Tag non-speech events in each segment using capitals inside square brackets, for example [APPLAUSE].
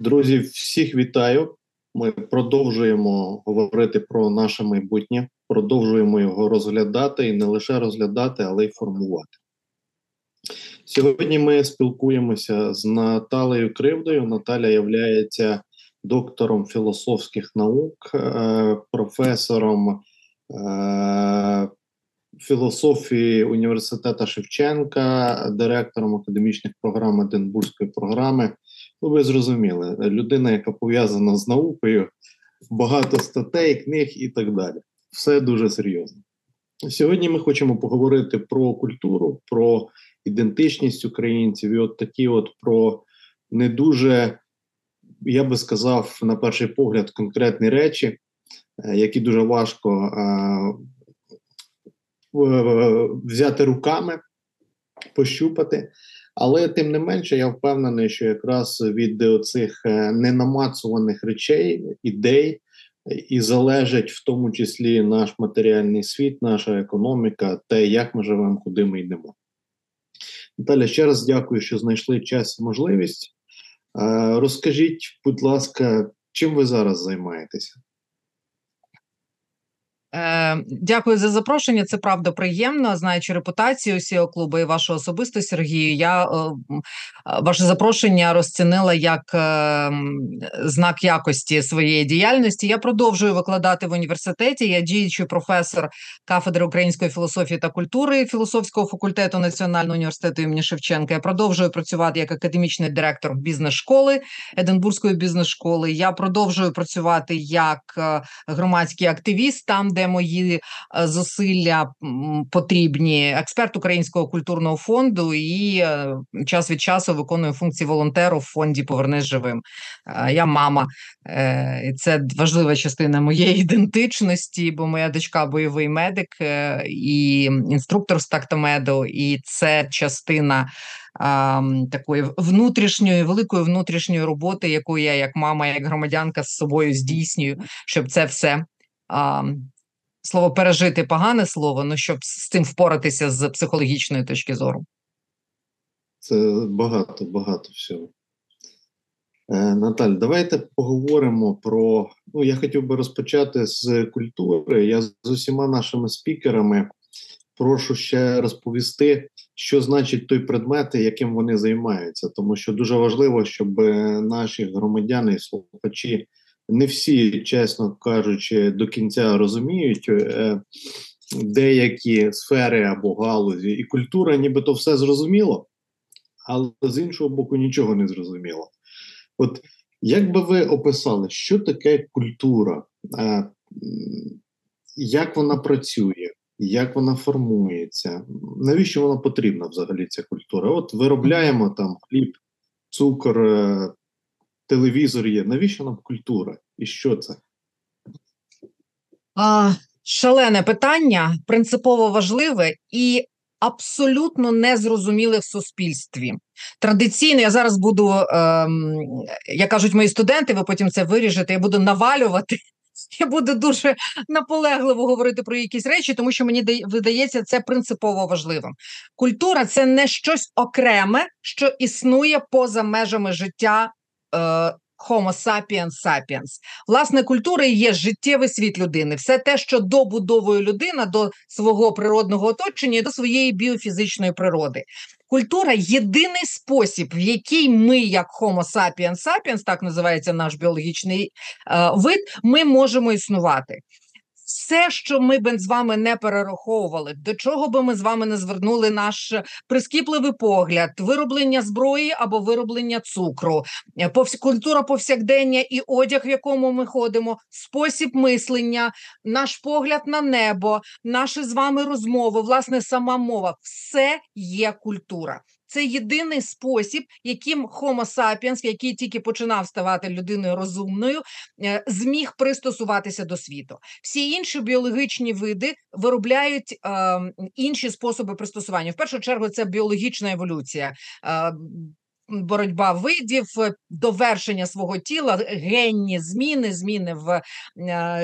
Друзі, всіх вітаю. Ми продовжуємо говорити про наше майбутнє, продовжуємо його розглядати і не лише розглядати, але й формувати. Сьогодні ми спілкуємося з Наталею Кривдою. Наталя є доктором філософських наук, е, професором е, філософії університету Шевченка, директором академічних програм Единбурзької програми. Ну, ви зрозуміли, людина, яка пов'язана з наукою, багато статей, книг і так далі. Все дуже серйозно. Сьогодні ми хочемо поговорити про культуру, про ідентичність українців, і от такі, от про не дуже, я би сказав, на перший погляд, конкретні речі, е, які дуже важко е, взяти руками, пощупати. Але тим не менше, я впевнений, що якраз від цих е, ненамацуваних речей, ідей і залежить в тому числі наш матеріальний світ, наша економіка, те, як ми живемо, куди ми йдемо. Наталя, ще раз дякую, що знайшли час і можливість. Е, розкажіть, будь ласка, чим ви зараз займаєтеся? Е, Дякую за запрошення. Це правда приємно. Знаючи репутацію сіо клубу і вашу особисту Сергію. Я е, ваше запрошення розцінила як е, знак якості своєї діяльності. Я продовжую викладати в університеті. Я діючий професор кафедри української філософії та культури філософського факультету Національного університету імені Шевченка. Я продовжую працювати як академічний директор бізнес-школи Единбурзької бізнес-школи. Я продовжую працювати як громадський активіст там, де де мої е, зусилля потрібні. Експерт Українського культурного фонду і е, час від часу виконую функції волонтеру в фонді Повернись живим. Е, я мама, і це важлива частина моєї ідентичності, бо моя дочка бойовий медик і інструктор з тактомеду, і це частина. Такої внутрішньої великої внутрішньої роботи, яку я як мама, як громадянка з собою здійснюю, щоб це все а, слово пережити погане слово, ну щоб з цим впоратися з психологічної точки зору. Це багато, багато всього. Е, Наталь, давайте поговоримо про. Ну, я хотів би розпочати з культури. Я з усіма нашими спікерами прошу ще розповісти, що значить той предмет, яким вони займаються, тому що дуже важливо, щоб наші громадяни і слухачі не всі, чесно кажучи, до кінця розуміють е, деякі сфери або галузі, і культура, нібито все зрозуміло, але з іншого боку нічого не зрозуміло. От як би ви описали, що таке культура, е, як вона працює, як вона формується, навіщо вона потрібна взагалі ця культура? От виробляємо там хліб, цукор, е, телевізор є. Навіщо нам культура? І що це? А, Шалене питання, принципово важливе і абсолютно незрозуміле в суспільстві. Традиційно я зараз буду, ем, як кажуть мої студенти, ви потім це виріжете, я буду навалювати. [LAUGHS] Я буду дуже наполегливо говорити про якісь речі, тому що мені видається це принципово важливим. Культура це не щось окреме, що існує поза межами життя Homo sapiens sapiens. Власне, культура є життєвий світ людини, все те, що добудовує людина до свого природного оточення, до своєї біофізичної природи. Культура єдиний спосіб, в який ми, як Homo sapiens sapiens, так називається наш біологічний е, вид, ми можемо існувати все, що ми б з вами не перераховували, до чого би ми з вами не звернули наш прискіпливий погляд, вироблення зброї або вироблення цукру, культура повсякдення і одяг, в якому ми ходимо, спосіб мислення, наш погляд на небо, наші з вами розмови, власне, сама мова. Все є культура. Це єдиний спосіб, яким Homo sapiens, який тільки починав ставати людиною розумною, е, зміг пристосуватися до світу. Всі інші біологічні види виробляють е, інші способи пристосування. В першу чергу це біологічна еволюція. Е, боротьба видів, е, довершення свого тіла, генні зміни, зміни в е,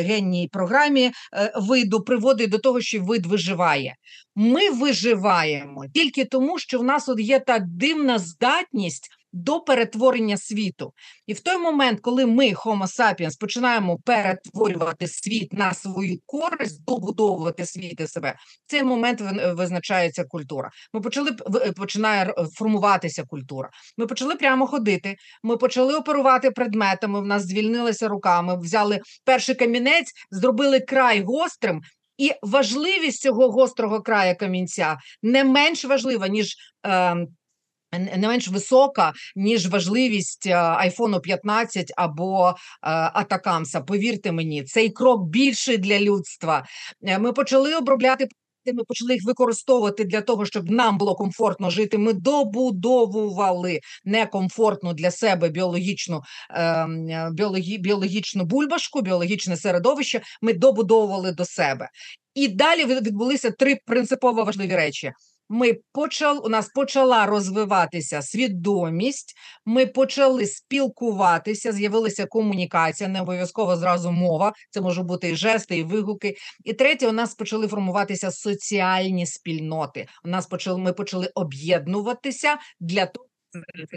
генній програмі е, виду приводить до того, що вид виживає. Ми виживаємо тільки тому, що в нас от є та дивна здатність до перетворення світу. І в той момент, коли ми, Homo sapiens, починаємо перетворювати світ на свою користь, добудовувати світ і себе, в цей момент визначається культура. Ми почали починає формуватися культура. Ми почали прямо ходити. Ми почали оперувати предметами. В нас звільнилися руками, взяли перший камінець, зробили край гострим. І важливість цього гострого краю камінця не менш важлива, ніж е, не менш висока, ніж важливість айфону 15 або е, Атакамса. Повірте мені, цей крок більший для людства. Е, ми почали обробляти ми почали їх використовувати для того, щоб нам було комфортно жити. Ми добудовували некомфортну для себе біологічну ем, біологі, біологічну бульбашку, біологічне середовище. Ми добудовували до себе. І далі відбулися три принципово важливі речі ми почали, у нас почала розвиватися свідомість, ми почали спілкуватися, з'явилася комунікація, не обов'язково зразу мова, це може бути і жести, і вигуки. І третє, у нас почали формуватися соціальні спільноти. У нас почали ми почали об'єднуватися для того.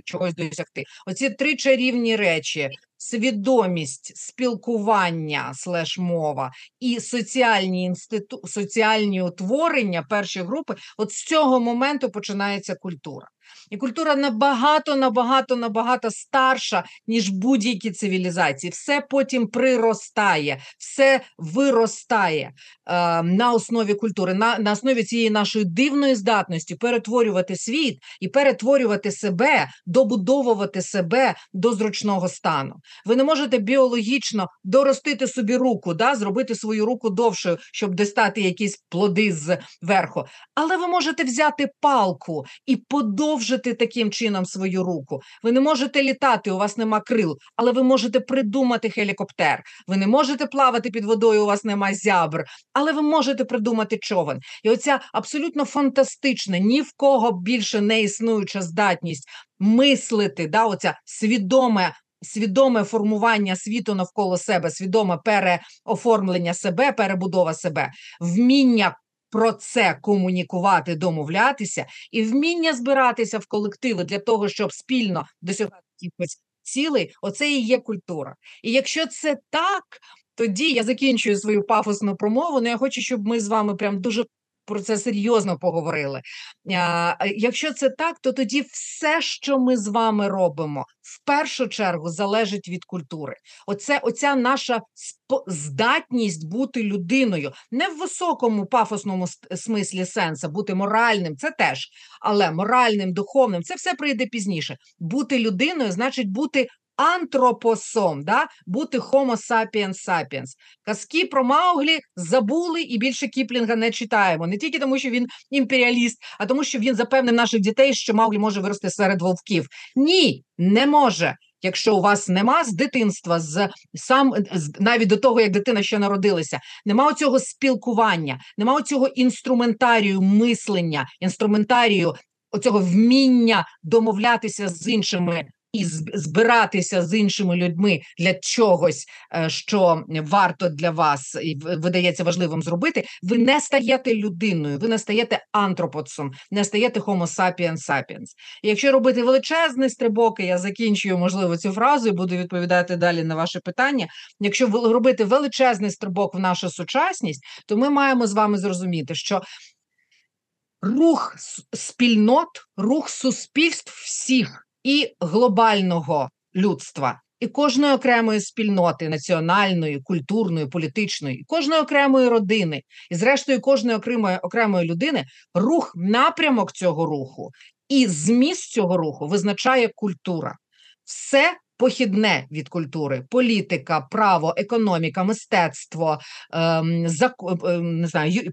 Чогось досягти. Оці три чарівні речі: свідомість, спілкування, слеш мова і соціальні інститу... соціальні утворення першої групи. От з цього моменту починається культура. І культура набагато, набагато, набагато старша, ніж будь-які цивілізації. Все потім приростає, все виростає е, на основі культури, на, на основі цієї нашої дивної здатності перетворювати світ і перетворювати себе, добудовувати себе до зручного стану. Ви не можете біологічно доростити собі руку, да, зробити свою руку довшою, щоб достати якісь плоди зверху. Але ви можете взяти палку і подовжити таким чином свою руку. Ви не можете літати, у вас нема крил, але ви можете придумати гелікоптер. Ви не можете плавати під водою, у вас нема зябр, але ви можете придумати човен. І оця абсолютно фантастична, ні в кого більше не існуюча здатність мислити, да, оця свідоме свідоме формування світу навколо себе, свідоме переоформлення себе, перебудова себе, вміння. Про це комунікувати, домовлятися і вміння збиратися в колективи для того, щоб спільно досягати якихось цілей, оце і є культура. І якщо це так, тоді я закінчую свою пафосну промову. але Я хочу, щоб ми з вами прям дуже про це серйозно поговорили. Якщо це так, то тоді все, що ми з вами робимо, в першу чергу залежить від культури. Оце оця наша здатність бути людиною, не в високому пафосному смислі сенса, бути моральним, це теж, але моральним, духовним це все прийде пізніше. Бути людиною значить бути антропосом, да? бути Homo sapiens sapiens. Казки про Мауглі забули і більше Кіплінга не читаємо. Не тільки тому, що він імперіаліст, а тому, що він запевнив наших дітей, що Мауглі може вирости серед вовків. Ні, не може. Якщо у вас нема з дитинства, з сам з, навіть до того, як дитина ще народилася, нема цього спілкування, нема цього інструментарію мислення, інструментарію оцього вміння домовлятися з іншими і збиратися з іншими людьми для чогось, е, що варто для вас і видається важливим зробити, ви не стаєте людиною, ви не стаєте антропоцом, не стаєте homo sapiens sapiens. І Якщо робити величезний стрибок, я закінчую можливо цю фразу і буду відповідати далі на ваше питання. Якщо робити величезний стрибок в нашу сучасність, то ми маємо з вами зрозуміти, що рух спільнот, рух суспільств всіх і глобального людства, і кожної окремої спільноти національної, культурної, політичної, кожної окремої родини, і, зрештою, кожної окремої окремої людини рух, напрямок цього руху і зміст цього руху визначає культура. Все похідне від культури: політика, право, економіка, мистецтво, ем. Ем, не знаю,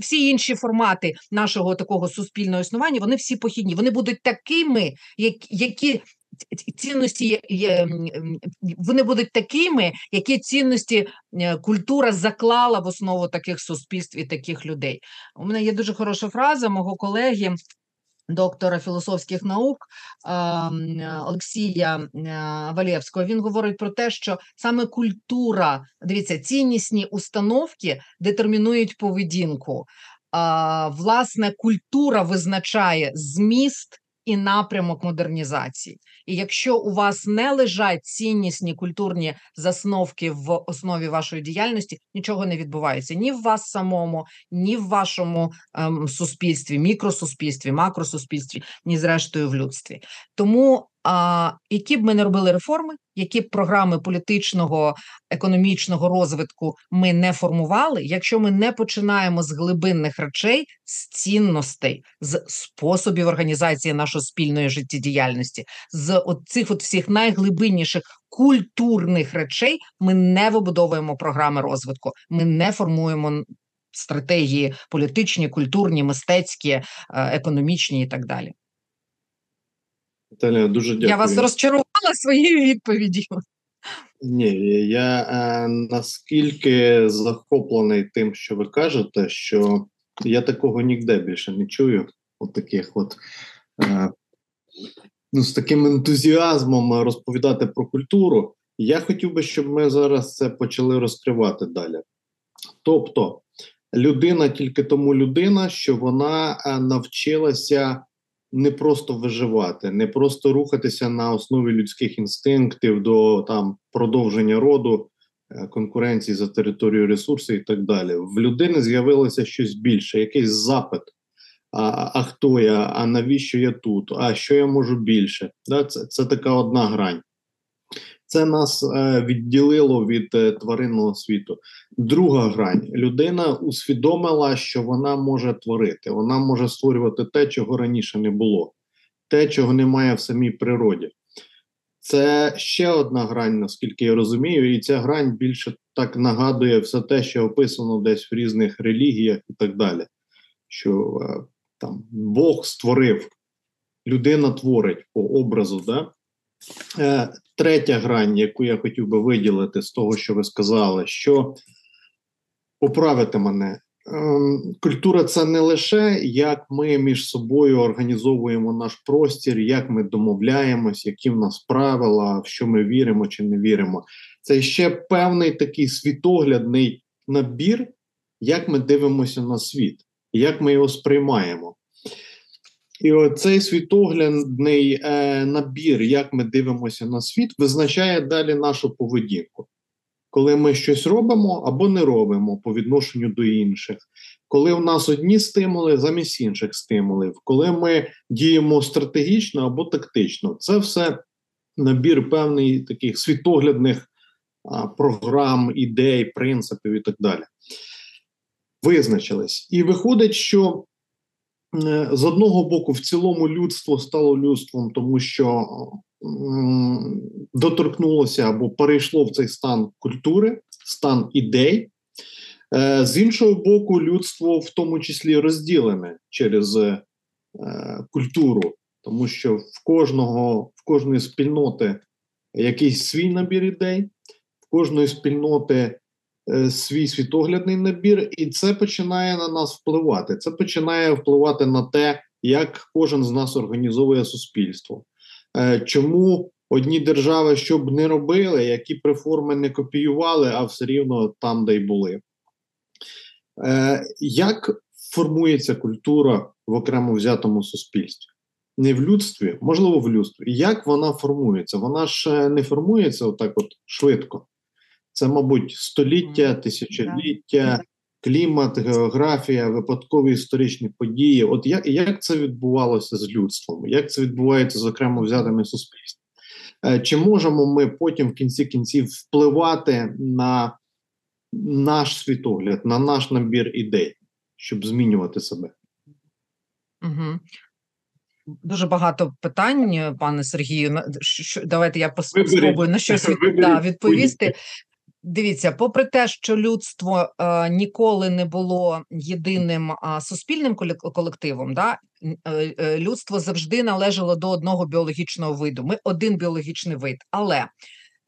всі інші формати нашого такого суспільного існування, вони всі похідні. Вони будуть такими, які. Цінності вони будуть такими, які цінності е, культура заклала в основу таких суспільств і таких людей. У мене є дуже хороша фраза мого колеги доктора філософських наук Олексія Валєвського, він говорить про те, що саме культура, дивіться, ціннісні установки детермінують поведінку. Власне, культура визначає зміст і напрямок модернізації. І якщо у вас не лежать ціннісні культурні засновки в основі вашої діяльності, нічого не відбувається ні в вас самому, ні в вашому ем, суспільстві, мікросуспільстві, макросуспільстві, ні зрештою в людстві. Тому а, які б ми не робили реформи, які б програми політичного економічного розвитку ми не формували, якщо ми не починаємо з глибинних речей, з цінностей, з способів організації нашої спільної життєдіяльності, з от цих от всіх найглибинніших культурних речей, ми не вибудовуємо програми розвитку, ми не формуємо стратегії політичні, культурні, мистецькі, е, економічні і так далі. Наталя, дуже дякую. Я вас розчарувала своєю відповіддю. Ні, я е, наскільки захоплений тим, що ви кажете, що я такого ніде більше не чую. От таких от е, ну, з таким ентузіазмом розповідати про культуру. Я хотів би, щоб ми зараз це почали розкривати далі. Тобто, людина тільки тому людина, що вона е, навчилася не просто виживати, не просто рухатися на основі людських інстинктів до там продовження роду, е, конкуренції за територію ресурсів і так далі. В людини з'явилося щось більше, якийсь запит. А а хто я? А навіщо я тут? А що я можу більше? Да, Це це така одна грань. Це нас е, відділило від е, тваринного світу. Друга грань людина усвідомила, що вона може творити, вона може створювати те, чого раніше не було, те, чого немає в самій природі. Це ще одна грань, наскільки я розумію, і ця грань більше так нагадує все те, що описано десь в різних релігіях і так далі. Що е, там Бог створив, людина творить по образу. Да? Е, третя грань, яку я хотів би виділити з того, що ви сказали, що поправити мене. Ем, культура це не лише як ми між собою організовуємо наш простір, як ми домовляємось, які в нас правила, в що ми віримо чи не віримо. Це ще певний такий світоглядний набір, як ми дивимося на світ, як ми його сприймаємо. І оцей світоглядний е, набір, як ми дивимося на світ, визначає далі нашу поведінку. Коли ми щось робимо або не робимо по відношенню до інших, коли в нас одні стимули замість інших стимулів, коли ми діємо стратегічно або тактично, це все набір певних таких світоглядних а, програм, ідей, принципів і так далі. Визначились. І виходить, що з одного боку, в цілому людство стало людством, тому що доторкнулося або перейшло в цей стан культури, стан ідей. Е, з іншого боку, людство в тому числі розділене через е, культуру, тому що в кожного, в кожної спільноти якийсь свій набір ідей, в кожної спільноти Е, свій світоглядний набір, і це починає на нас впливати. Це починає впливати на те, як кожен з нас організовує суспільство. Е, чому одні держави що б не робили, які реформи не копіювали, а все рівно там, де й були. Е, як формується культура в окремо взятому суспільстві? Не в людстві, можливо, в людстві. Як вона формується? Вона ж не формується отак, от швидко. Це, мабуть, століття, тисячоліття, клімат, географія, випадкові історичні події. От як як це відбувалося з людством? Як це відбувається з окремо взятими суспільствами? Е, чи можемо ми потім в кінці кінців впливати на наш світогляд, на наш набір ідей, щоб змінювати себе? Угу. Дуже багато питань, пане Сергію. Давайте я спробую на щось [LAUGHS] від... да, відповісти. Дивіться, попри те, що людство е, ніколи не було єдиним е, суспільним колективом, да, е, е, людство завжди належало до одного біологічного виду. Ми один біологічний вид. Але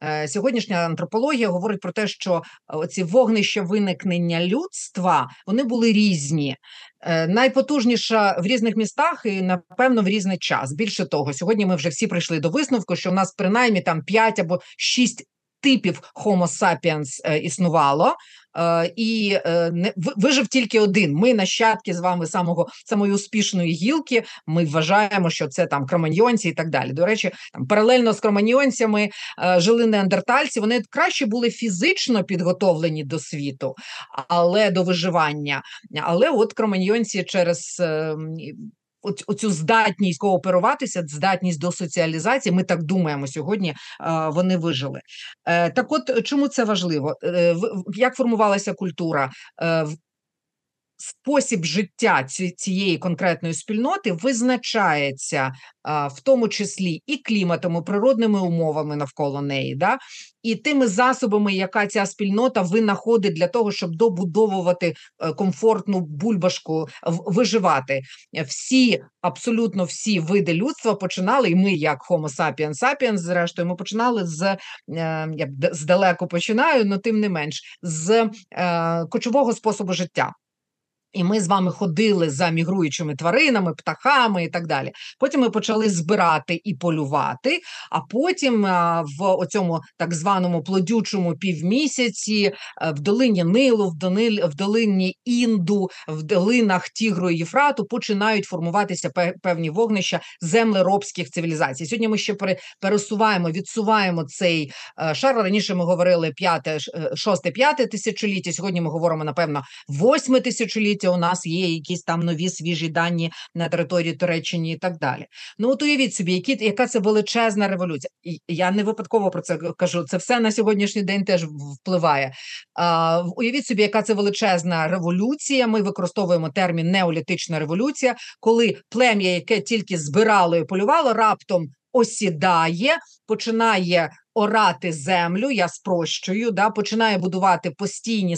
е, сьогоднішня антропологія говорить про те, що ці вогнища виникнення людства вони були різні. Е, найпотужніша в різних містах і напевно в різний час. Більше того, сьогодні ми вже всі прийшли до висновку, що в нас принаймні там 5 або 6 типів Homo sapiens е, існувало. е, і е, не вижив тільки один. Ми нащадки з вами самого самої успішної гілки. Ми вважаємо, що це там кроманьйонці і так далі. До речі, там паралельно з кроманьйонцями жили неандертальці. Вони краще були фізично підготовлені до світу, але до виживання. Але от кроманьйонці через е, м, і оць- оцю здатність кооперуватися, здатність до соціалізації. Ми так думаємо сьогодні. е, Вони вижили. Е, Так, от чому це важливо? Е, Як формувалася культура? Спосіб життя цієї конкретної спільноти визначається в тому числі і кліматом, і природними умовами навколо неї, да? і тими засобами, яка ця спільнота винаходить для того, щоб добудовувати е, комфортну бульбашку, виживати. Всі, абсолютно всі види людства починали, і ми, як Homo sapiens sapiens, зрештою, ми починали з е, я здалеку починаю, але тим не менш, з е, кочового способу життя. І ми з вами ходили за мігруючими тваринами, птахами і так далі. Потім ми почали збирати і полювати. А потім в оцьому так званому плодючому півмісяці е, в долині Нилу, в, долині Інду, в долинах Тігру і Єфрату починають формуватися певні вогнища землеробських цивілізацій. Сьогодні ми ще пере- пересуваємо, відсуваємо цей е, шар. Раніше ми говорили п'яте, ш- е, шосте, п'яте тисячоліття. Сьогодні ми говоримо напевно восьме тисячоліття. У нас є якісь там нові свіжі дані на території Туреччини і так далі. Ну от уявіть собі, які яка це величезна революція. Я не випадково про це кажу. Це все на сьогоднішній день теж впливає. А, уявіть собі, яка це величезна революція. Ми використовуємо термін неолітична революція, коли плем'я, яке тільки збирало і полювало, раптом осідає, починає орати землю. Я спрощую, да, починає будувати постійні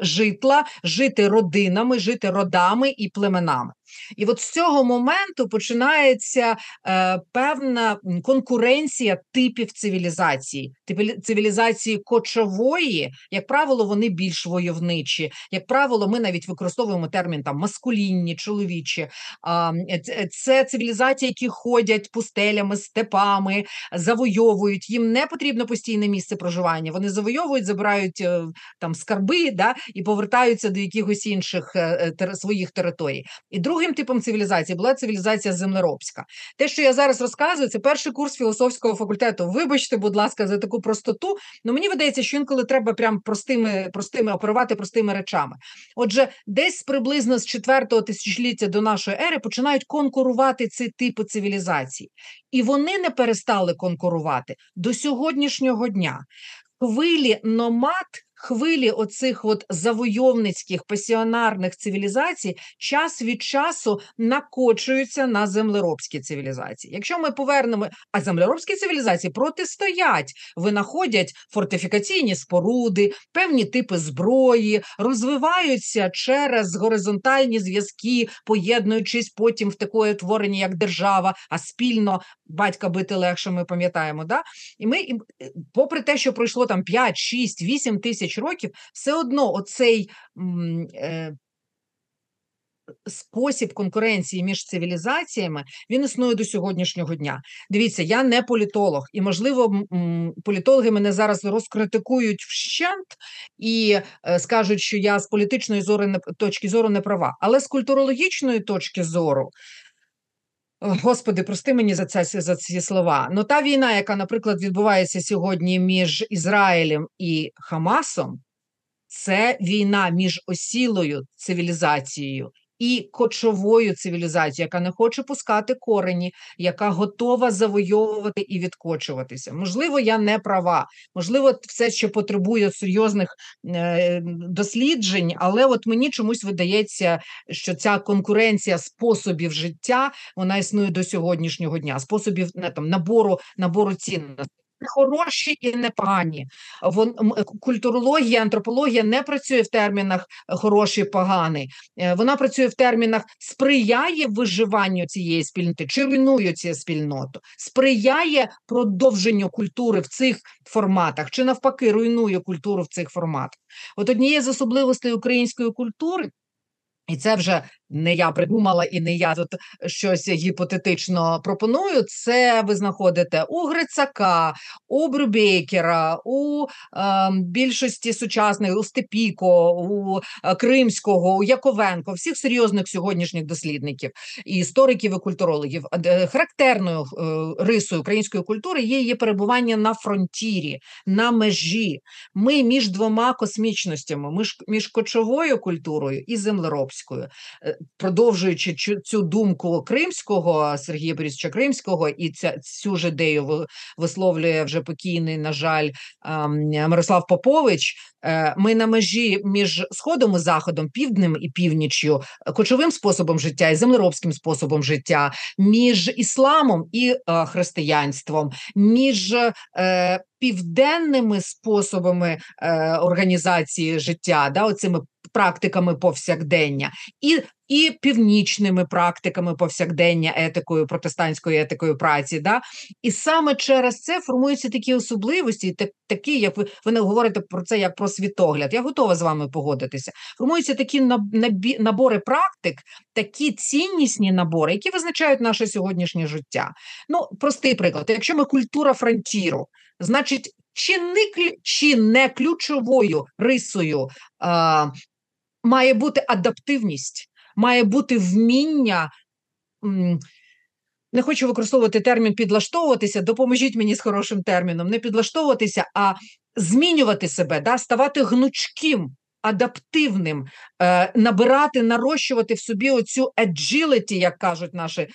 житла, жити родинами, жити родами і племенами. І от з цього моменту починається е, певна конкуренція типів цивілізації. Типи- Цивілізації кочової, як правило, вони більш войовничі. Як правило, ми навіть використовуємо термін там маскулінні, чоловічі. А, е, це- цивілізації, які ходять пустелями, степами, завойовують. Їм не потрібно постійне місце проживання. Вони завойовують, забирають е, там скарби да, і повертаються до якихось інших е, е, своїх територій. І другим типом цивілізації була цивілізація землеробська. Те, що я зараз розказую, це перший курс філософського факультету. Вибачте, будь ласка, за таку простоту. Ну мені видається, що інколи треба прям простими, простими оперувати простими речами. Отже, десь приблизно з четвертого тисячоліття до нашої ери починають конкурувати ці типи цивілізацій, і вони не перестали конкурувати до сьогоднішнього дня. Хвилі номад, хвилі оцих от завойовницьких пасіонарних цивілізацій час від часу накочуються на землеробські цивілізації. Якщо ми повернемо, а землеробські цивілізації протистоять, винаходять фортифікаційні споруди, певні типи зброї, розвиваються через горизонтальні зв'язки, поєднуючись потім в таке утворення, як держава, а спільно батька бити легше, ми пам'ятаємо. Да? І ми, попри те, що пройшло там 5, 6, 8 тисяч років, все одно оцей е, спосіб конкуренції між цивілізаціями він існує до сьогоднішнього дня. Дивіться, я не політолог, і можливо, політологи мене зараз розкритикують вщент і е, скажуть, що я з політичної зору точки зору не права, але з культурологічної точки зору. Господи, прости мені за це за ці слова. Ну та війна, яка, наприклад, відбувається сьогодні між Ізраїлем і Хамасом, це війна між осілою цивілізацією і кочовою цивілізацією, яка не хоче пускати корені, яка готова завойовувати і відкочуватися. Можливо, я не права, можливо, все ще потребує серйозних е, досліджень, але от мені чомусь видається, що ця конкуренція способів життя вона існує до сьогоднішнього дня, способів не, там, набору, набору цінностей. Не Хороші і непогані. Вон м, е, культурологія, антропологія не працює в термінах е, хороший, поганий. Е, Вона працює в термінах сприяє виживанню цієї спільноти, чи руйнує цю спільноту, сприяє продовженню культури в цих форматах, чи навпаки руйнує культуру в цих форматах. От однією з особливостей української культури. І це вже не я придумала і не я тут щось гіпотетично пропоную. Це ви знаходите у Грицака, у Брюбейкера, у е, більшості сучасних у Степіко, у е, Кримського, у Яковенко, всіх серйозних сьогоднішніх дослідників, і істориків і культурологів. Е, характерною е, рисою української культури є її перебування на фронтірі, на межі. Ми між двома космічностями, між, між кочовою культурою і землеробською. Е, продовжуючи цю думку Кримського Сергія Борисовича Кримського, і ця цю ж ідею висловлює вже покійний, на жаль, Мирослав Попович. Е, ми на межі між сходом і заходом, півднем і північю, кочовим способом життя і землеробським способом життя, між ісламом і е, християнством, між південними способами організації життя, да, оцими практиками повсякдення, і і північними практиками повсякдення етикою, протестантською етикою праці. Да? І саме через це формуються такі особливості, так, такі, як ви ви не говорите про це як про світогляд. Я готова з вами погодитися. Формуються такі набори практик, такі ціннісні набори, які визначають наше сьогоднішнє життя. Ну, простий приклад: якщо ми культура фронтіру, значить. Чи не чи не ключовою рисою а, має бути адаптивність, має бути вміння. Не хочу використовувати термін підлаштовуватися, допоможіть мені з хорошим терміном, не підлаштовуватися, а змінювати себе, да, ставати гнучким адаптивним, е, набирати, нарощувати в собі оцю agility, як кажуть наші е,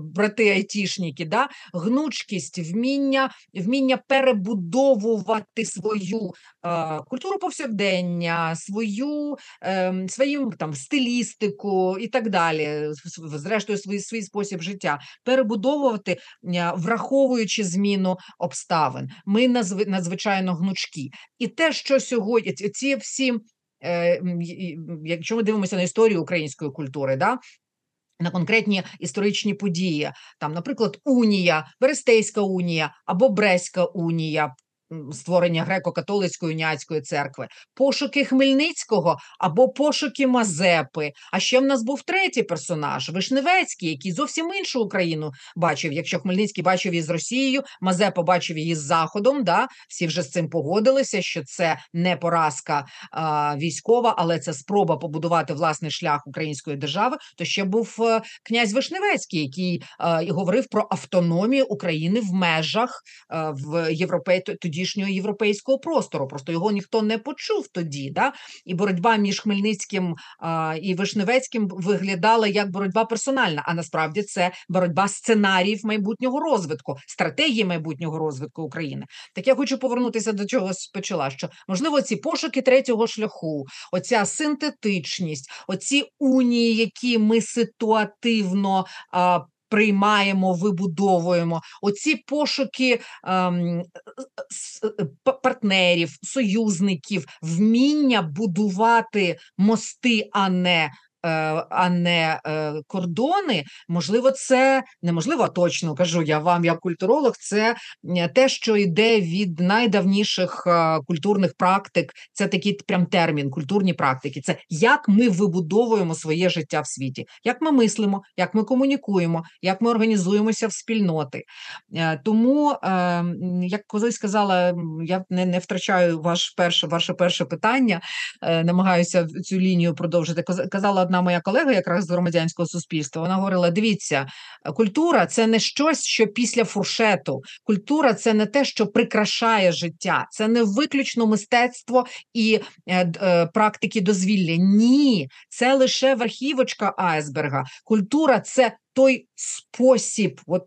брати айтішники, да? гнучкість, вміння вміння перебудовувати свою культуру повсякдення, свою е, свою там стилістику і так далі, зрештою, свій, свій спосіб життя, перебудовувати, враховуючи зміну обставин. Ми надзвичайно гнучкі. І те, що сьогодні ці всі. Е, якщо ми дивимося на історію української культури, да. На конкретні історичні події, там, наприклад, Унія, Берестейська унія або Бреська унія, створення греко-католицької уніатської церкви, пошуки Хмельницького або пошуки Мазепи. А ще в нас був третій персонаж Вишневецький, який зовсім іншу Україну бачив. Якщо Хмельницький бачив її з Росією, Мазепа бачив її з Заходом. Да? Всі вже з цим погодилися, що це не поразка а, військова, але це спроба побудувати власний шлях української держави. То ще був а, е, князь Вишневецький, який а, говорив про автономію України в межах а, в європей тодішнього європейського простору. Просто його ніхто не почув тоді. Да? І боротьба між Хмельницьким а, і Вишневецьким виглядала як боротьба персональна, а насправді це боротьба сценаріїв майбутнього розвитку, стратегії майбутнього розвитку України. Так я хочу повернутися до чого почала. Що можливо ці пошуки третього шляху, оця синтетичність, оці унії, які ми ситуативно а, приймаємо, вибудовуємо. Оці пошуки ем, партнерів, союзників, вміння будувати мости, а не Е, а не е, кордони, можливо, це неможливо а точно кажу я вам, як культуролог, це те, що йде від найдавніших е, культурних практик. Це такий прям термін, культурні практики. Це як ми вибудовуємо своє життя в світі, як ми мислимо, як ми комунікуємо, як ми організуємося в спільноти. Тому, як колись сказала, я не не втрачаю ваш перше, ваше перше питання, намагаюся цю лінію продовжити. Казала одна моя колега, якраз з громадянського суспільства, вона говорила: дивіться, культура це не щось, що після фуршету. Культура це не те, що прикрашає життя, це не виключно мистецтво і е, е, практики дозвілля. Ні, це лише верхівочка айсберга. Культура це той спосіб. от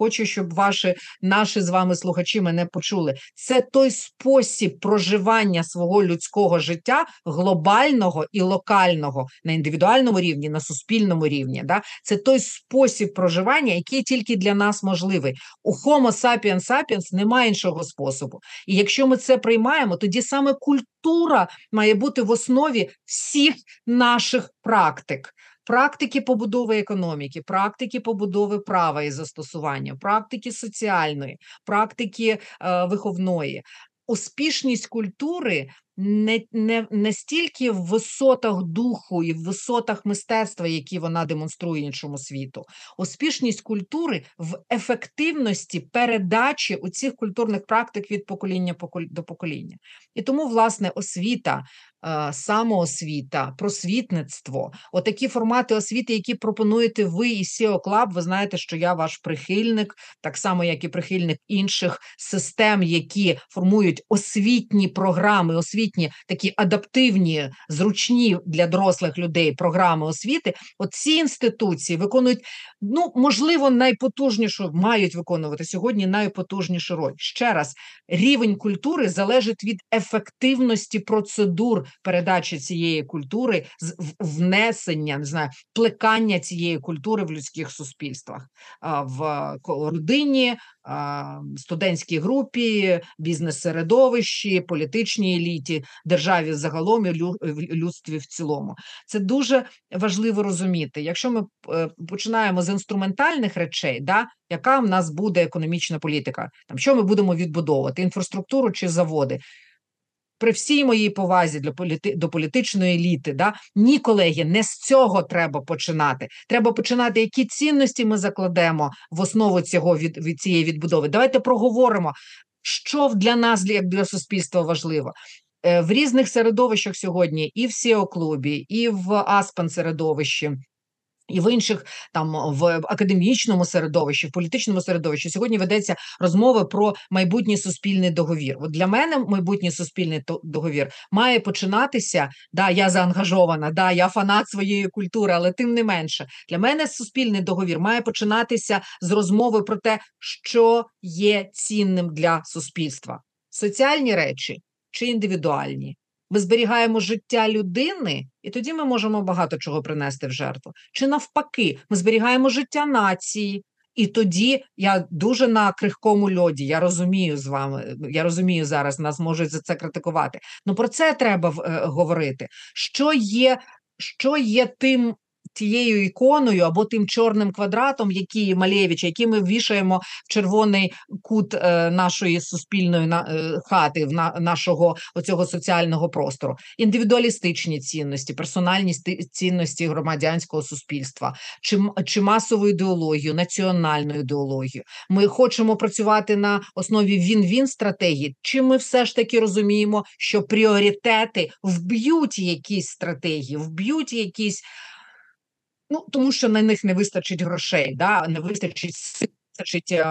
Хочу, щоб ваші наші з вами слухачі мене почули. Це той спосіб проживання свого людського життя глобального і локального на індивідуальному рівні, на суспільному рівні. Да? Це той спосіб проживання, який тільки для нас можливий. У Homo sapiens sapiens немає іншого способу. І якщо ми це приймаємо, тоді саме культура має бути в основі всіх наших практик практики побудови економіки, практики побудови права і застосування, практики соціальної, практики е, виховної. успішність культури не, не, не стільки в висотах духу і в висотах мистецтва, які вона демонструє іншому світу. Успішність культури в ефективності передачі у цих культурних практик від покоління до покоління. І тому, власне, освіта, Е, самоосвіта, просвітництво, отакі формати освіти, які пропонуєте ви і SEO Club, Ви знаєте, що я ваш прихильник, так само як і прихильник інших систем, які формують освітні програми, освітні такі адаптивні, зручні для дорослих людей програми освіти. От ці інституції виконують ну можливо найпотужнішу, мають виконувати сьогодні найпотужнішу роль. Ще раз рівень культури залежить від ефективності процедур передачі цієї культури, внесення, не знаю, плекання цієї культури в людських суспільствах в родині, студентській групі, бізнес-середовищі, політичній еліті, державі загалом і людстві в цілому. Це дуже важливо розуміти. Якщо ми е, починаємо з інструментальних речей, да, яка в нас буде економічна політика, там що ми будемо відбудовувати інфраструктуру чи заводи при всій моїй повазі для політи до політичної еліти, да ні, колеги, не з цього треба починати. Треба починати, які цінності ми закладемо в основу цього від, від цієї відбудови. Давайте проговоримо, що для нас як для суспільства важливо. Е, в різних середовищах сьогодні, і в сіо клубі, і в Аспен середовищі, і в інших там в академічному середовищі, в політичному середовищі сьогодні ведеться розмова про майбутній суспільний договір. От для мене майбутній суспільний договір має починатися. Да, я заангажована, да, я фанат своєї культури, але тим не менше для мене суспільний договір має починатися з розмови про те, що є цінним для суспільства: соціальні речі чи індивідуальні. Ми зберігаємо життя людини, і тоді ми можемо багато чого принести в жертву. Чи навпаки, ми зберігаємо життя нації, і тоді я дуже на крихкому льоді. Я розумію з вами. Я розумію зараз, нас можуть за це критикувати. Ну про це треба е, говорити. Що є, Що є тим тією іконою або тим чорним квадратом, який Малєвича, який ми вішаємо в червоний кут е, нашої суспільної на, е, хати, в на, нашого оцього соціального простору, індивідуалістичні цінності, персональні цінності громадянського суспільства, чи чи масову ідеологію, національну ідеологію. Ми хочемо працювати на основі він-він стратегії. Чи ми все ж таки розуміємо, що пріоритети вб'ють якісь стратегії, вб'ють якісь. Ну тому що на них не вистачить грошей, да не вистачить вистачить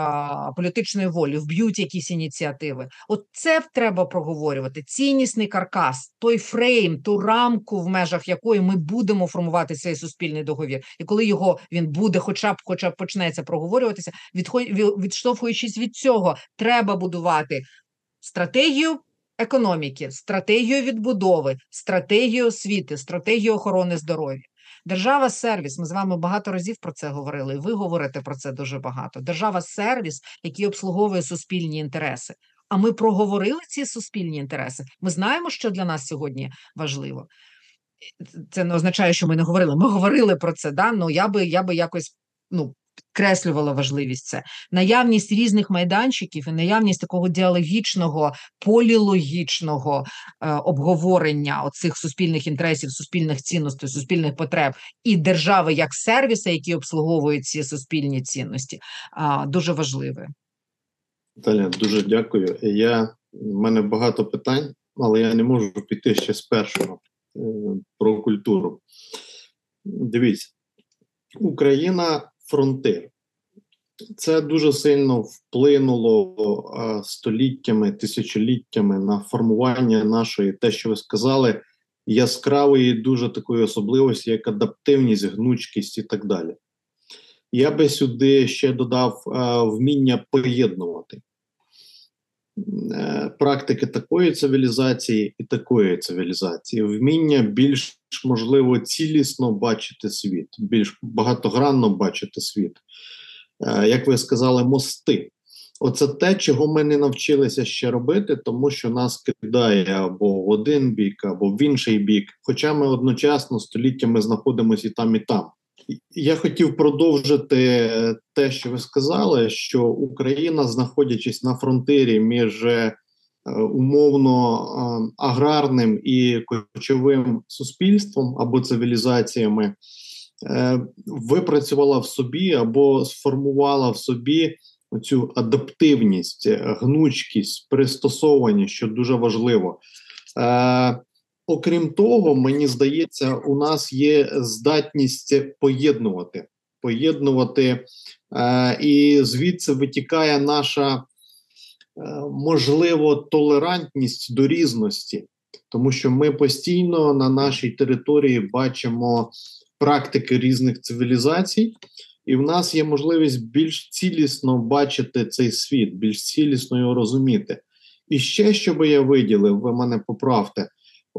політичної волі, вб'ють якісь ініціативи. От це треба проговорювати. Ціннісний каркас, той фрейм, ту рамку, в межах якої ми будемо формувати цей суспільний договір. І коли його він буде, хоча б хоча б почнеться проговорюватися, відход, відштовхуючись від цього, треба будувати стратегію. Економіки, стратегію відбудови, стратегію освіти, стратегію охорони здоров'я. Держава сервіс. Ми з вами багато разів про це говорили. і Ви говорите про це дуже багато. Держава сервіс, який обслуговує суспільні інтереси. А ми проговорили ці суспільні інтереси. Ми знаємо, що для нас сьогодні важливо. Це не означає, що ми не говорили. Ми говорили про це. Да? Ну я би я би якось ну підкреслювала важливість це наявність різних майданчиків і наявність такого діалогічного, полілогічного е, обговорення оцих суспільних інтересів, суспільних цінностей, суспільних потреб і держави як сервіси, які обслуговують ці суспільні цінності, е, дуже важливе. Наталя, дуже дякую. Я в мене багато питань, але я не можу піти ще з першого е, про культуру. Дивіться, Україна фронтир. Це дуже сильно вплинуло століттями, тисячоліттями на формування нашої, те, що ви сказали, яскравої, дуже такої особливості, як адаптивність, гнучкість і так далі. Я би сюди ще додав вміння поєднувати практики такої цивілізації і такої цивілізації, вміння більш можливо цілісно бачити світ, більш багатогранно бачити світ. Е, як ви сказали, мости. Оце те, чого ми не навчилися ще робити, тому що нас кидає або в один бік, або в інший бік. Хоча ми одночасно століттями знаходимося і там, і там. Я хотів продовжити те, що ви сказали, що Україна, знаходячись на фронтирі між умовно аграрним і кочовим суспільством або цивілізаціями, випрацювала в собі або сформувала в собі цю адаптивність, гнучкість, пристосованість, що дуже важливо. Окрім того, мені здається, у нас є здатність поєднувати, поєднувати, е, і звідси витікає наша е, можливо толерантність до різності, тому що ми постійно на нашій території бачимо практики різних цивілізацій, і в нас є можливість більш цілісно бачити цей світ, більш цілісно його розуміти. І ще що би я виділив, ви мене поправте.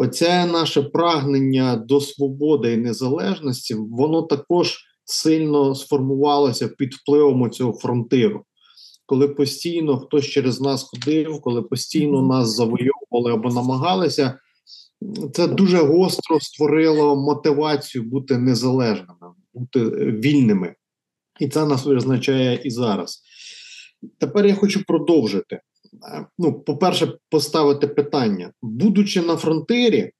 Оце наше прагнення до свободи і незалежності, воно також сильно сформувалося під впливом цього фронтиру, коли постійно хтось через нас ходив, коли постійно нас завойовували або намагалися, це дуже гостро створило мотивацію бути незалежними, бути вільними. І це нас визначає і зараз. Тепер я хочу продовжити. Е, ну, по-перше, поставити питання, будучи на фронтирі,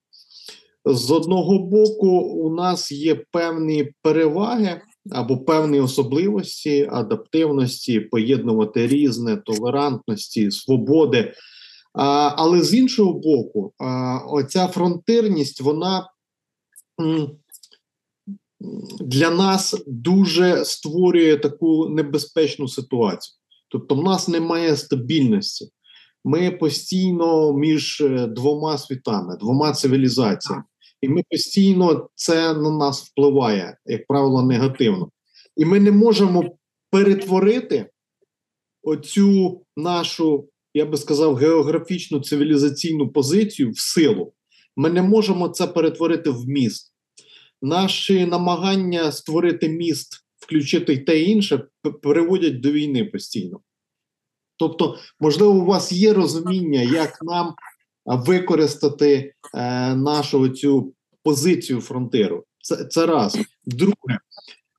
з одного боку, у нас є певні переваги або певні особливості, адаптивності, поєднувати різне, толерантності, свободи. А, Але з іншого боку, а, оця фронтирність, вона для нас дуже створює таку небезпечну ситуацію. Тобто, в нас немає стабільності. Ми постійно між е, двома світами, двома цивілізаціями, і ми постійно це на нас впливає, як правило, негативно. І ми не можемо перетворити оцю нашу, я би сказав, географічну цивілізаційну позицію в силу. Ми не можемо це перетворити в міст. Наші намагання створити міст включити те інше, приводять до війни постійно. Тобто, можливо, у вас є розуміння, як нам використати е, нашу цю позицію фронтиру. Це, це раз. Друге,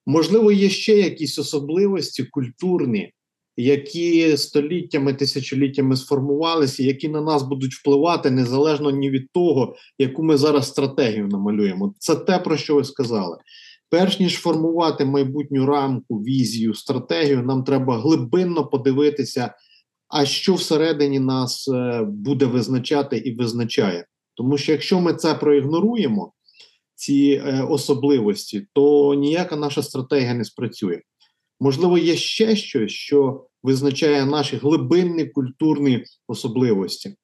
можливо, є ще якісь особливості культурні. Які століттями, тисячоліттями сформувалися, які на нас будуть впливати незалежно ні від того, яку ми зараз стратегію намалюємо. Це те, про що ви сказали. Перш ніж формувати майбутню рамку, візію, стратегію, нам треба глибинно подивитися, а що всередині нас е, буде визначати і визначає. Тому що якщо ми це проігноруємо, ці е, особливості, то ніяка наша стратегія не спрацює. Можливо, є ще щось, що визначає наші глибинні культурні особливості.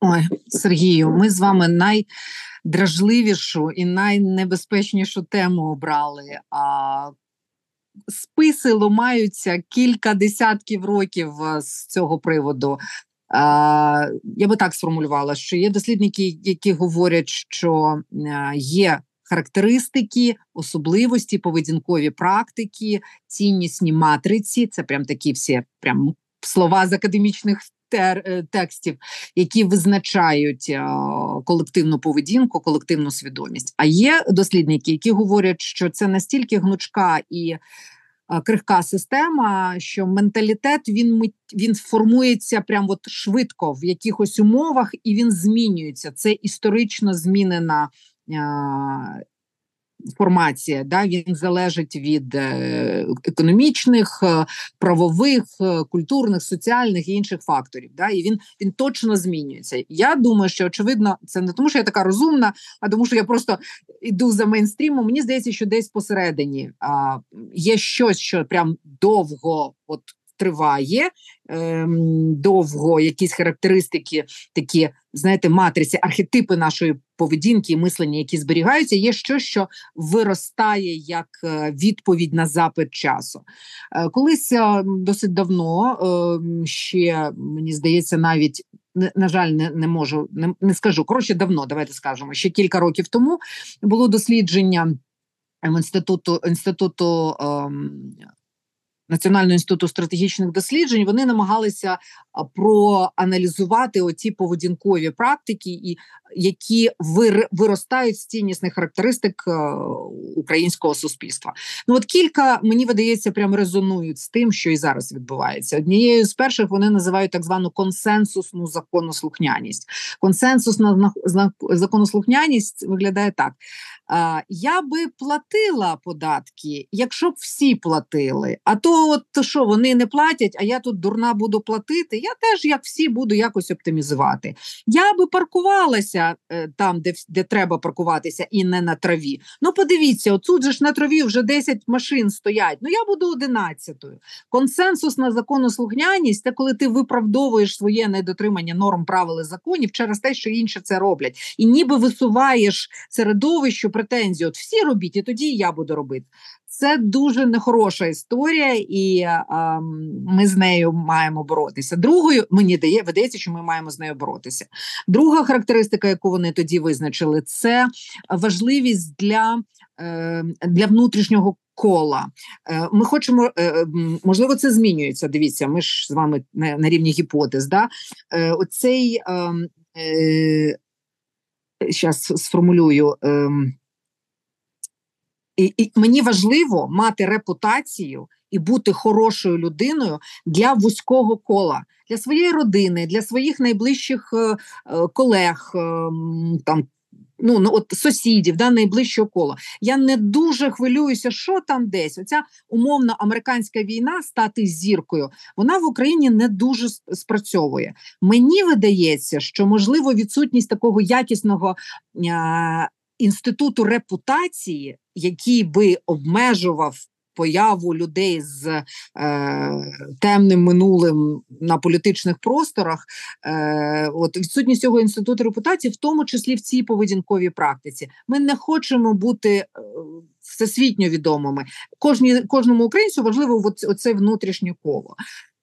Ой, Сергію, ми з вами най дражливішу і найнебезпечнішу тему обрали. А списи ломаються кілька десятків років з цього приводу. А, Я би так сформулювала, що є дослідники, які говорять, що є характеристики, особливості, поведінкові практики, ціннісні матриці. Це прям такі всі прям слова з академічних тер, е, текстів, які визначають е, колективну поведінку, колективну свідомість. А є дослідники, які говорять, що це настільки гнучка і е, крихка система, що менталітет він він формується прям от швидко в якихось умовах, і він змінюється. Це історично змінена формація, да, він залежить від е, економічних, е, правових, е, культурних, соціальних і інших факторів. Да, І він він точно змінюється. Я думаю, що очевидно, це не тому, що я така розумна, а тому, що я просто йду за мейнстрімом. Мені здається, що десь посередині а, є щось, що прям довго от триває ем, довго, якісь характеристики, такі, знаєте, матриці, архетипи нашої поведінки і мислення, які зберігаються, є щось, що виростає як е, відповідь на запит часу. Е, колись е, досить давно ем, ще мені здається, навіть. На жаль, не не можу, не, не скажу. Коротше, давно, давайте скажемо. Ще кілька років тому було дослідження інституту інституту ем, Національного інституту стратегічних досліджень вони намагалися проаналізувати оці поведінкові практики, і які вир, виростають з ціннісних характеристик е, українського суспільства. Ну от кілька мені видається, прям резонують з тим, що і зараз відбувається. Однією з перших вони називають так звану консенсусну законослухняність. Консенсусна законослухняність виглядає так: я би платила податки, якщо б всі платили. А то, от що вони не платять, а я тут дурна буду платити. Я теж, як всі, буду якось оптимізувати. Я би паркувалася е, там, де де треба паркуватися, і не на траві. Ну, подивіться, отут же ж на траві вже 10 машин стоять. Ну я буду одинадцятою. Консенсусна законослухняність це коли ти виправдовуєш своє недотримання норм правил і законів через те, що інші це роблять, і ніби висуваєш середовище претензію. От всі робіть, і тоді і я буду робити. Це дуже нехороша історія, і а, ми з нею маємо боротися. Другою мені дає видається, що ми маємо з нею боротися. Друга характеристика, яку вони тоді визначили, це важливість для, е, для внутрішнього. Кола е, ми хочемо, е, можливо, це змінюється. Дивіться, ми ж з вами на, рівні гіпотез. Да? Оцей зараз сформулюю. Ем, і, і мені важливо мати репутацію і бути хорошою людиною для вузького кола, для своєї родини, для своїх найближчих е, е колег, е, там. Ну, ну от сусідів, да, найближчого кола. Я не дуже хвилююся, що там десь. Оця умовна американська війна стати зіркою, вона в Україні не дуже спрацьовує. Мені видається, що можливо відсутність такого якісного інституту репутації, який би обмежував появу людей з е, темним минулим на політичних просторах, е, от відсутність цього інституту репутації, в тому числі в цій поведінковій практиці. Ми не хочемо бути. Е, всесвітньо відомими кожні кожному українцю важливо оце внутрішнє коло.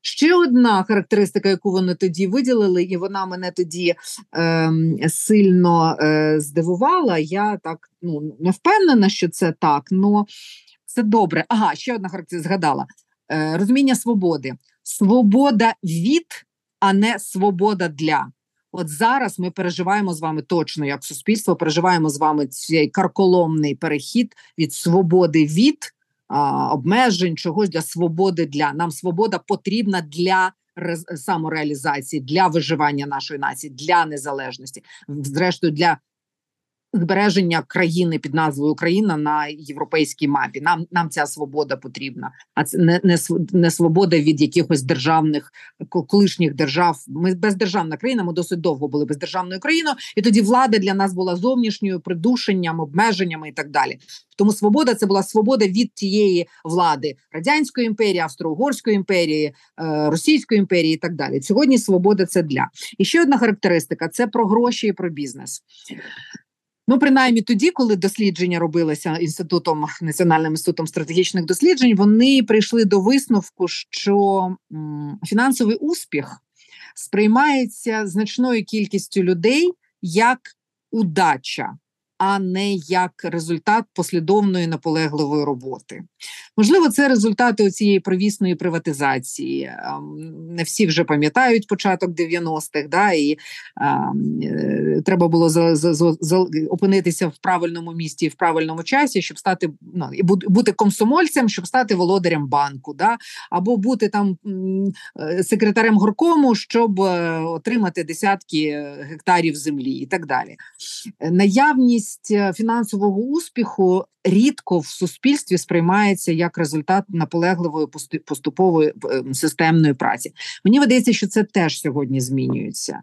Ще одна характеристика, яку вони тоді виділили, і вона мене тоді е, сильно е, здивувала. Я так ну не впевнена, що це так, але це добре. Ага, ще одна характеристика згадала: е, розуміння свободи. Свобода від, а не свобода для. От зараз ми переживаємо з вами точно, як суспільство, переживаємо з вами цей карколомний перехід від свободи від а, обмежень, чогось для свободи. Для нам свобода потрібна для самореалізації, для виживання нашої нації, для незалежності, зрештою для збереження країни під назвою Україна на європейській мапі. Нам нам ця свобода потрібна, а це не не, не свобода від якихось державних колишніх держав. Ми бездержавна країна. Ми досить довго були бездержавною країною, і тоді влада для нас була зовнішньою придушенням, обмеженнями і так далі. Тому свобода це була свобода від тієї влади радянської імперії, Австро-Угорської імперії, е, Російської імперії і так далі. Сьогодні свобода це для і ще одна характеристика: це про гроші і про бізнес. Ну, принаймні тоді, коли дослідження робилися інститутом національним інститутом стратегічних досліджень, вони прийшли до висновку, що фінансовий успіх сприймається значною кількістю людей як удача а не як результат послідовної наполегливої роботи. Можливо, це результати цієї провісної приватизації. Ем, не всі вже пам'ятають початок 90-х, да, і а, ем, е, треба було за, за, за, опинитися в правильному місті і в правильному часі, щоб стати ну, і бути комсомольцем, щоб стати володарем банку, да, або бути там секретарем горкому, щоб е, отримати десятки гектарів землі і так далі. Наявність Наявність е, фінансового успіху рідко в суспільстві сприймається як результат наполегливої поступової ем, системної праці. Мені видається, що це теж сьогодні змінюється.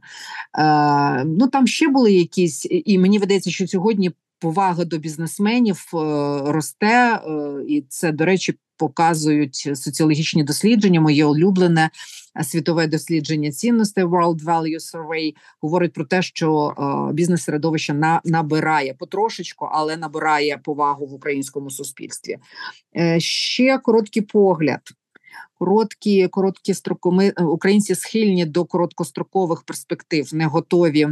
Е, Ну там ще були якісь, і мені видається, що сьогодні повага до бізнесменів е, росте, е, і це, до речі, показують соціологічні дослідження. Моє улюблене е, світове дослідження цінностей World Value Survey говорить про те, що бізнес середовище на набирає потрошечку, але набирає повагу в українському суспільстві. Ще короткий погляд. Короткі, короткі строки. Ми українці схильні до короткострокових перспектив, не готові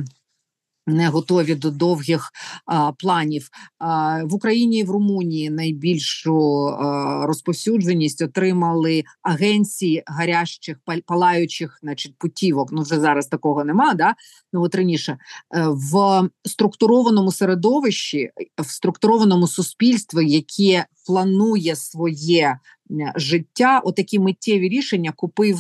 не готові до довгих а, планів а, в Україні і в Румунії найбільшу а, розповсюдженість отримали агенції гарящих палаючих, значить, путівок. Ну вже зараз такого нема. Да? Ну от раніше е, в структурованому середовищі, в структурованому суспільстві, яке планує своє життя, отакі миттєві рішення купив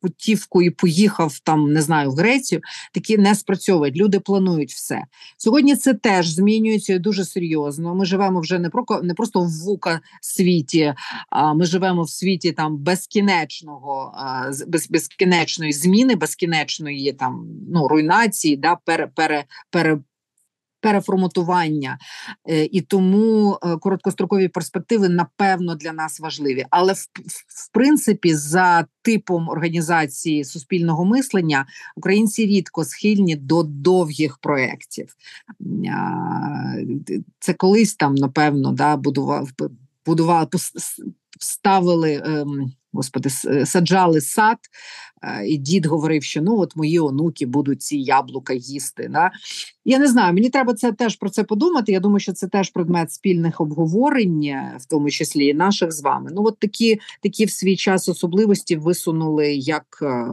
путівку і поїхав там, не знаю, в Грецію, такі не спрацьовують. Люди планують все. Сьогодні це теж змінюється дуже серйозно. Ми живемо вже не про не просто в вука світі, а ми живемо в світі там безкінечного, без, безкінечної зміни, безкінечної там ну руйнації, да, пере, пере, пере переформатування, е, і тому е, короткострокові перспективи напевно для нас важливі. Але в, в принципі, за типом організації суспільного мислення українці рідко схильні до довгих проєктів. Це колись там, напевно, да, будував будували ставили. Ем, господи, е, саджали сад, е, і дід говорив, що ну от мої онуки будуть ці яблука їсти. Да? Я не знаю, мені треба це теж про це подумати. Я думаю, що це теж предмет спільних обговорень, в тому числі і наших з вами. Ну, от такі такі в свій час особливості висунули як е,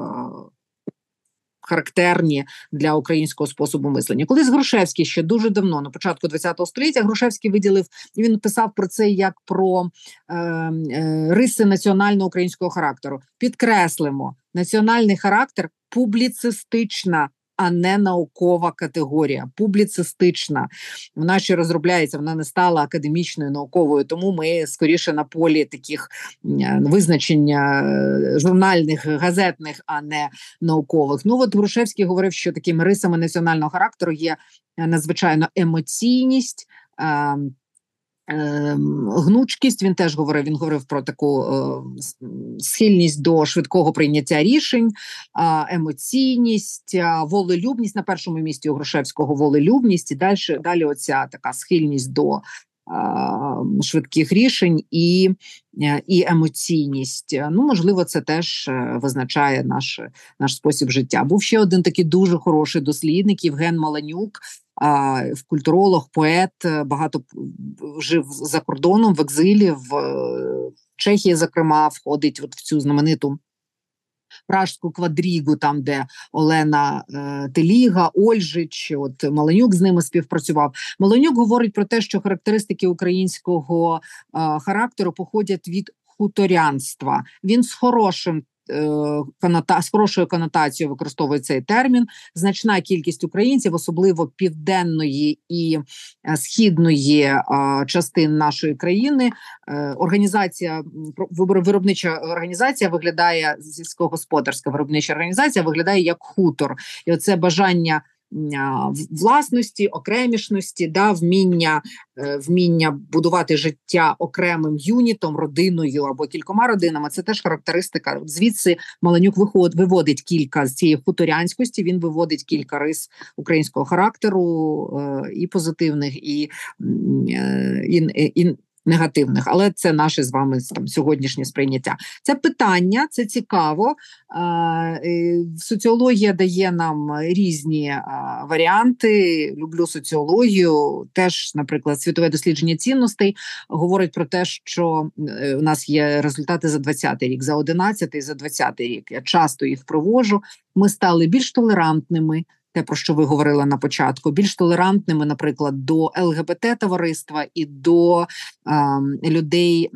характерні для українського способу мислення. Колись Грушевський ще дуже давно, на початку ХХ століття, Грушевський виділив і він писав про це як про е, е, риси національно-українського характеру. Підкреслимо національний характер публіцистична а не наукова категорія, публіцистична. Вона ще розробляється, вона не стала академічною науковою, тому ми скоріше на полі таких визначення е, журнальних, газетних, а не наукових. Ну от Грушевський говорив, що такими рисами національного характеру є е, надзвичайно емоційність. Ем, гнучкість він теж говорив. Він говорив про таку е, схильність до швидкого прийняття рішень, емоційність, волелюбність на першому місці у Грушевського волелюбність і далі далі оця така схильність до швидких рішень і е, і емоційність. Ну, можливо, це теж е, визначає наш наш спосіб життя. Був ще один такий дуже хороший дослідник Євген Маланюк в культуролог, поет, е, багато жив за кордоном в екзилі в е, Чехії, зокрема, входить от в цю знамениту. Пражську квадрігу, там де Олена е, Теліга, Ольжич, от Маленюк з ними співпрацював. Маленюк говорить про те, що характеристики українського е, характеру походять від хуторянства. Він з хорошим Е, конота з хорошою конотацією використовує цей термін. Значна кількість українців, особливо південної і е, східної частин нашої країни. Е, організація виробнича організація виглядає сільськогосподарська виробнича організація виглядає як хутор, і оце бажання власності, окремішності, да, вміння е, вміння будувати життя окремим юнітом, родиною або кількома родинами. Це теж характеристика. Звідси Маленюк виход виводить кілька з цієї хуторянськості. Він виводить кілька рис українського характеру е, і позитивних, і, е, і, і негативних, але це наше з вами там сьогоднішнє сприйняття. Це питання, це цікаво. Соціологія дає нам різні варіанти. Люблю соціологію. Теж, наприклад, світове дослідження цінностей говорить про те, що е, у нас є результати за 20-й рік, за 11-й, за 20-й рік. Я часто їх провожу. Ми стали більш толерантними те, про що ви говорили на початку, більш толерантними, наприклад, до ЛГБТ товариства і до е, людей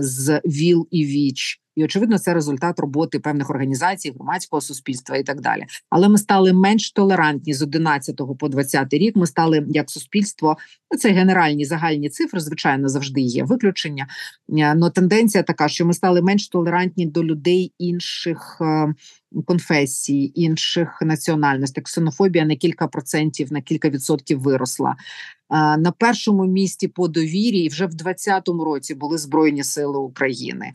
з ВІЛ і ВІЧ. І очевидно, це результат роботи певних організацій, громадського суспільства і так далі. Але ми стали менш толерантні з 11 по 20 рік. Ми стали як суспільство. Ну, це генеральні загальні цифри, звичайно, завжди є виключення. Но тенденція така, що ми стали менш толерантні до людей інших е, конфесій, інших національностей. Ксенофобія на кілька процентів, на кілька відсотків виросла. На першому місці по довірі вже в 2020 році були збройні сили України.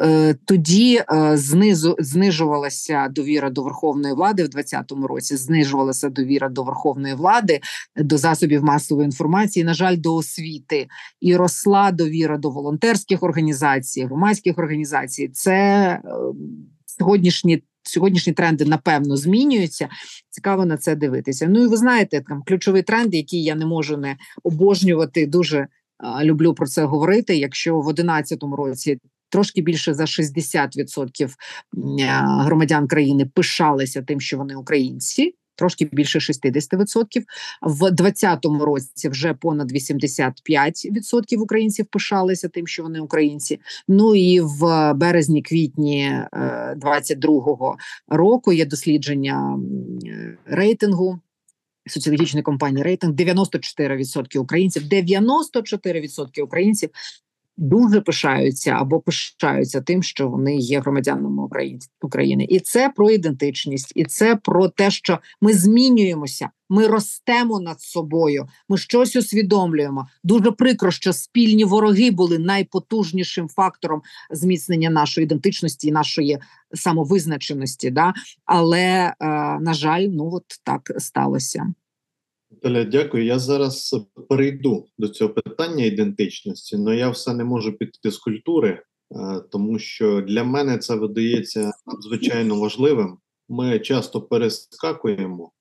Е, тоді е, знизу знижувалася довіра до верховної влади в 2020 році. Знижувалася довіра до верховної влади, до засобів масової інформації. На жаль, до освіти і росла довіра до волонтерських організацій, громадських організацій. Це е, сьогоднішні сьогоднішні тренди напевно змінюються. Цікаво на це дивитися. Ну і ви знаєте, там ключовий тренд, який я не можу не обожнювати. Дуже люблю про це говорити. Якщо в 2011 році. Трошки більше за 60% громадян країни пишалися тим, що вони українці трошки більше 60%. В 2020 році вже понад 85% українців пишалися тим, що вони українці. Ну і в березні-квітні 22-го е, року є дослідження рейтингу. Соціологічної компанії рейтинг 94% українців, 94% українців дуже пишаються або пишаються тим, що вони є громадянами України, і це про ідентичність, і це про те, що ми змінюємося, ми ростемо над собою, ми щось усвідомлюємо. Дуже прикро, що спільні вороги були найпотужнішим фактором зміцнення нашої ідентичності і нашої самовизначеності. Да? Але е, на жаль, ну от так сталося. Наталя, дякую. Я зараз перейду до цього питання ідентичності, але я все не можу піти з культури, е, тому що для мене це видається надзвичайно важливим. Ми часто перескакуємо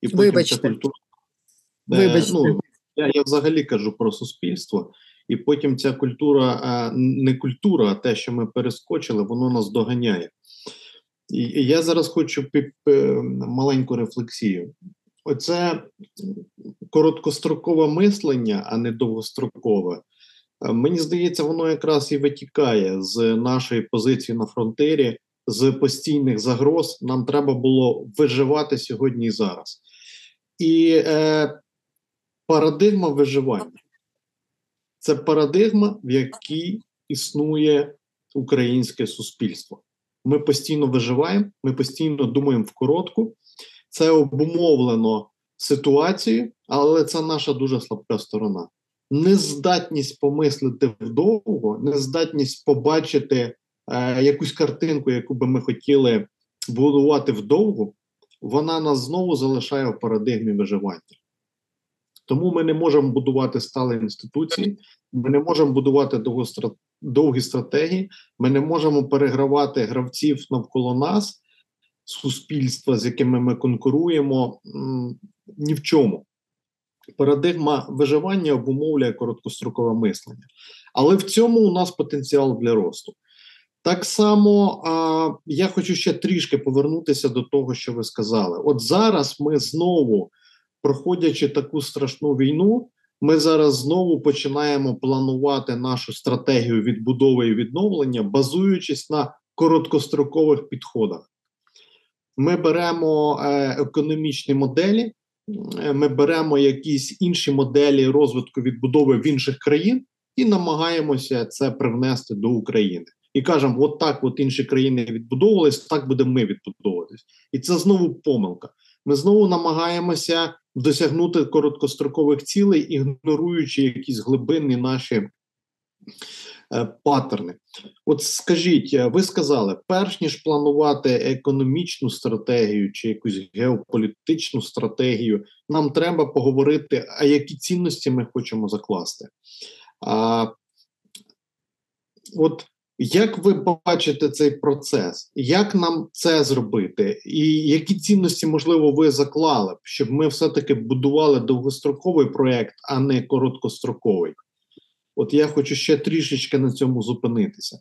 і потім Вибачте. ця культура. Е, Вибачте. Ну, я, я взагалі кажу про суспільство, і потім ця культура, е, не культура, а те, що ми перескочили, воно нас доганяє. І я зараз хочу маленьку рефлексію. Оце короткострокове мислення, а не довгострокове. Е, мені здається, воно якраз і витікає з нашої позиції на фронтирі, з постійних загроз. Нам треба було виживати сьогодні і зараз. І е, парадигма виживання це парадигма, в якій існує українське суспільство. Ми постійно виживаємо, ми постійно думаємо в коротку. Це обумовлено ситуацією, але це наша дуже слабка сторона. Нездатність помислити вдовго, нездатність побачити е, якусь картинку, яку би ми хотіли будувати вдовго, вона нас знову залишає в парадигмі виживання. Тому ми не можемо будувати стали інституції, ми не можемо будувати довгі стратегії, ми не можемо перегравати гравців навколо нас суспільства, з якими ми конкуруємо, ні в чому. Парадигма виживання обумовлює короткострокове мислення. Але в цьому у нас потенціал для росту. Так само а, я хочу ще трішки повернутися до того, що ви сказали. От зараз ми знову, проходячи таку страшну війну, ми зараз знову починаємо планувати нашу стратегію відбудови і відновлення, базуючись на короткострокових підходах. Ми беремо е, економічні моделі, е, ми беремо якісь інші моделі розвитку відбудови в інших країн і намагаємося це привнести до України. І кажемо, от так от інші країни відбудовувались, так будемо ми відбудовуватись. І це знову помилка. Ми знову намагаємося досягнути короткострокових цілей, ігноруючи якісь глибинні наші паттерни. От скажіть, е, ви сказали, перш ніж планувати економічну стратегію чи якусь геополітичну стратегію, нам треба поговорити, а які цінності ми хочемо закласти. А, От як ви бачите цей процес? Як нам це зробити? І які цінності, можливо, ви заклали б, щоб ми все-таки будували довгостроковий проєкт, а не короткостроковий? От я хочу ще трішечки на цьому зупинитися.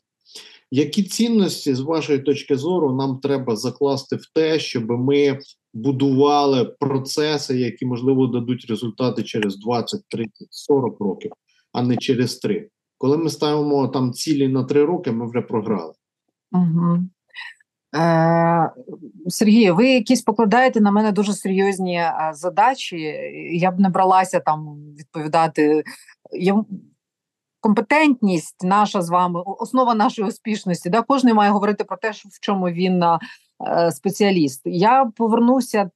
Які цінності, з вашої точки зору, нам треба закласти в те, щоб ми будували процеси, які можливо дадуть результати через 20, 30, 40 років, а не через 3? Коли ми ставимо там цілі на 3 роки, ми вже програли. Угу. Е, Сергію, ви якісь покладаєте на мене дуже серйозні задачі. Я б не бралася там відповідати. Я компетентність наша з вами, основа нашої успішності. Да? Кожен має говорити про те, в чому він е, спеціаліст. Я повернуся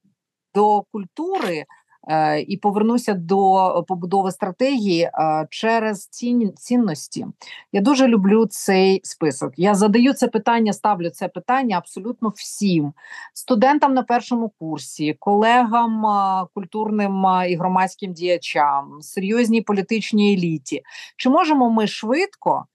до культури. Е, і повернуся до побудови стратегії е, через цін, цінності. Я дуже люблю цей список. Я задаю це питання, ставлю це питання абсолютно всім студентам на першому курсі, колегам, е, культурним і громадським діячам, серйозній політичній еліті. Чи можемо ми швидко,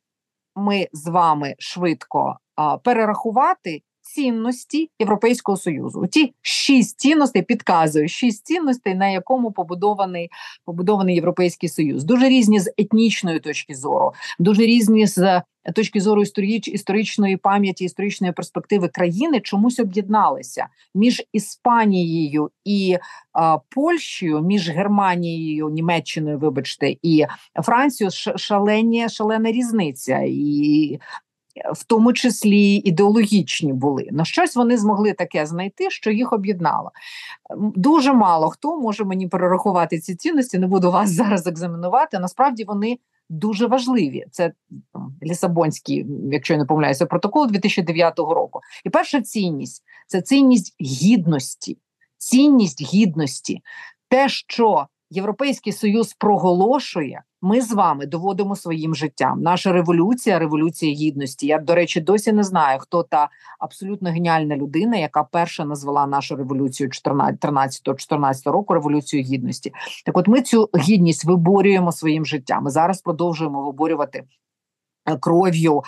ми з вами швидко перерахувати цінності Європейського союзу. Ті шість цінностей підказую, шість цінностей, на якому побудований побудований європейський союз. Дуже різні з етнічної точки зору, дуже різні з точки зору історич, історичної пам'яті, історичної перспективи країни чомусь об'єдналися між Іспанією і а, Польщею, між Германією, Німеччиною, вибачте, і Францією шалені, шалена різниця і в тому числі ідеологічні були. На щось вони змогли таке знайти, що їх об'єднало. Дуже мало хто може мені перерахувати ці цінності, не буду вас [LAUGHS] зараз екзаменувати. Насправді вони дуже важливі. Це Лісабонський, якщо я не помиляюся, протокол 2009 року. І перша цінність це цінність гідності, цінність гідності, те, що Європейський Союз проголошує, ми з вами доводимо своїм життям. Наша революція, революція гідності. Я, до речі, досі не знаю, хто та абсолютно геніальна людина, яка перша назвала нашу революцію 13-14 року революцію гідності. Так, от ми цю гідність виборюємо своїм життям. Ми зараз продовжуємо виборювати Кров'ю,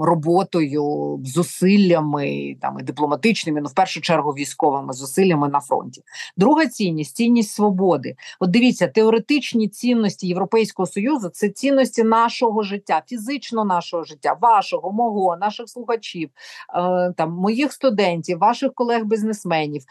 роботою, зусиллями там і дипломатичними, ну в першу чергу військовими зусиллями на фронті. Друга цінність цінність свободи. От дивіться, теоретичні цінності Європейського союзу це цінності нашого життя, фізично нашого життя, вашого, мого, наших слухачів, е, там моїх студентів, ваших колег-бізнесменів,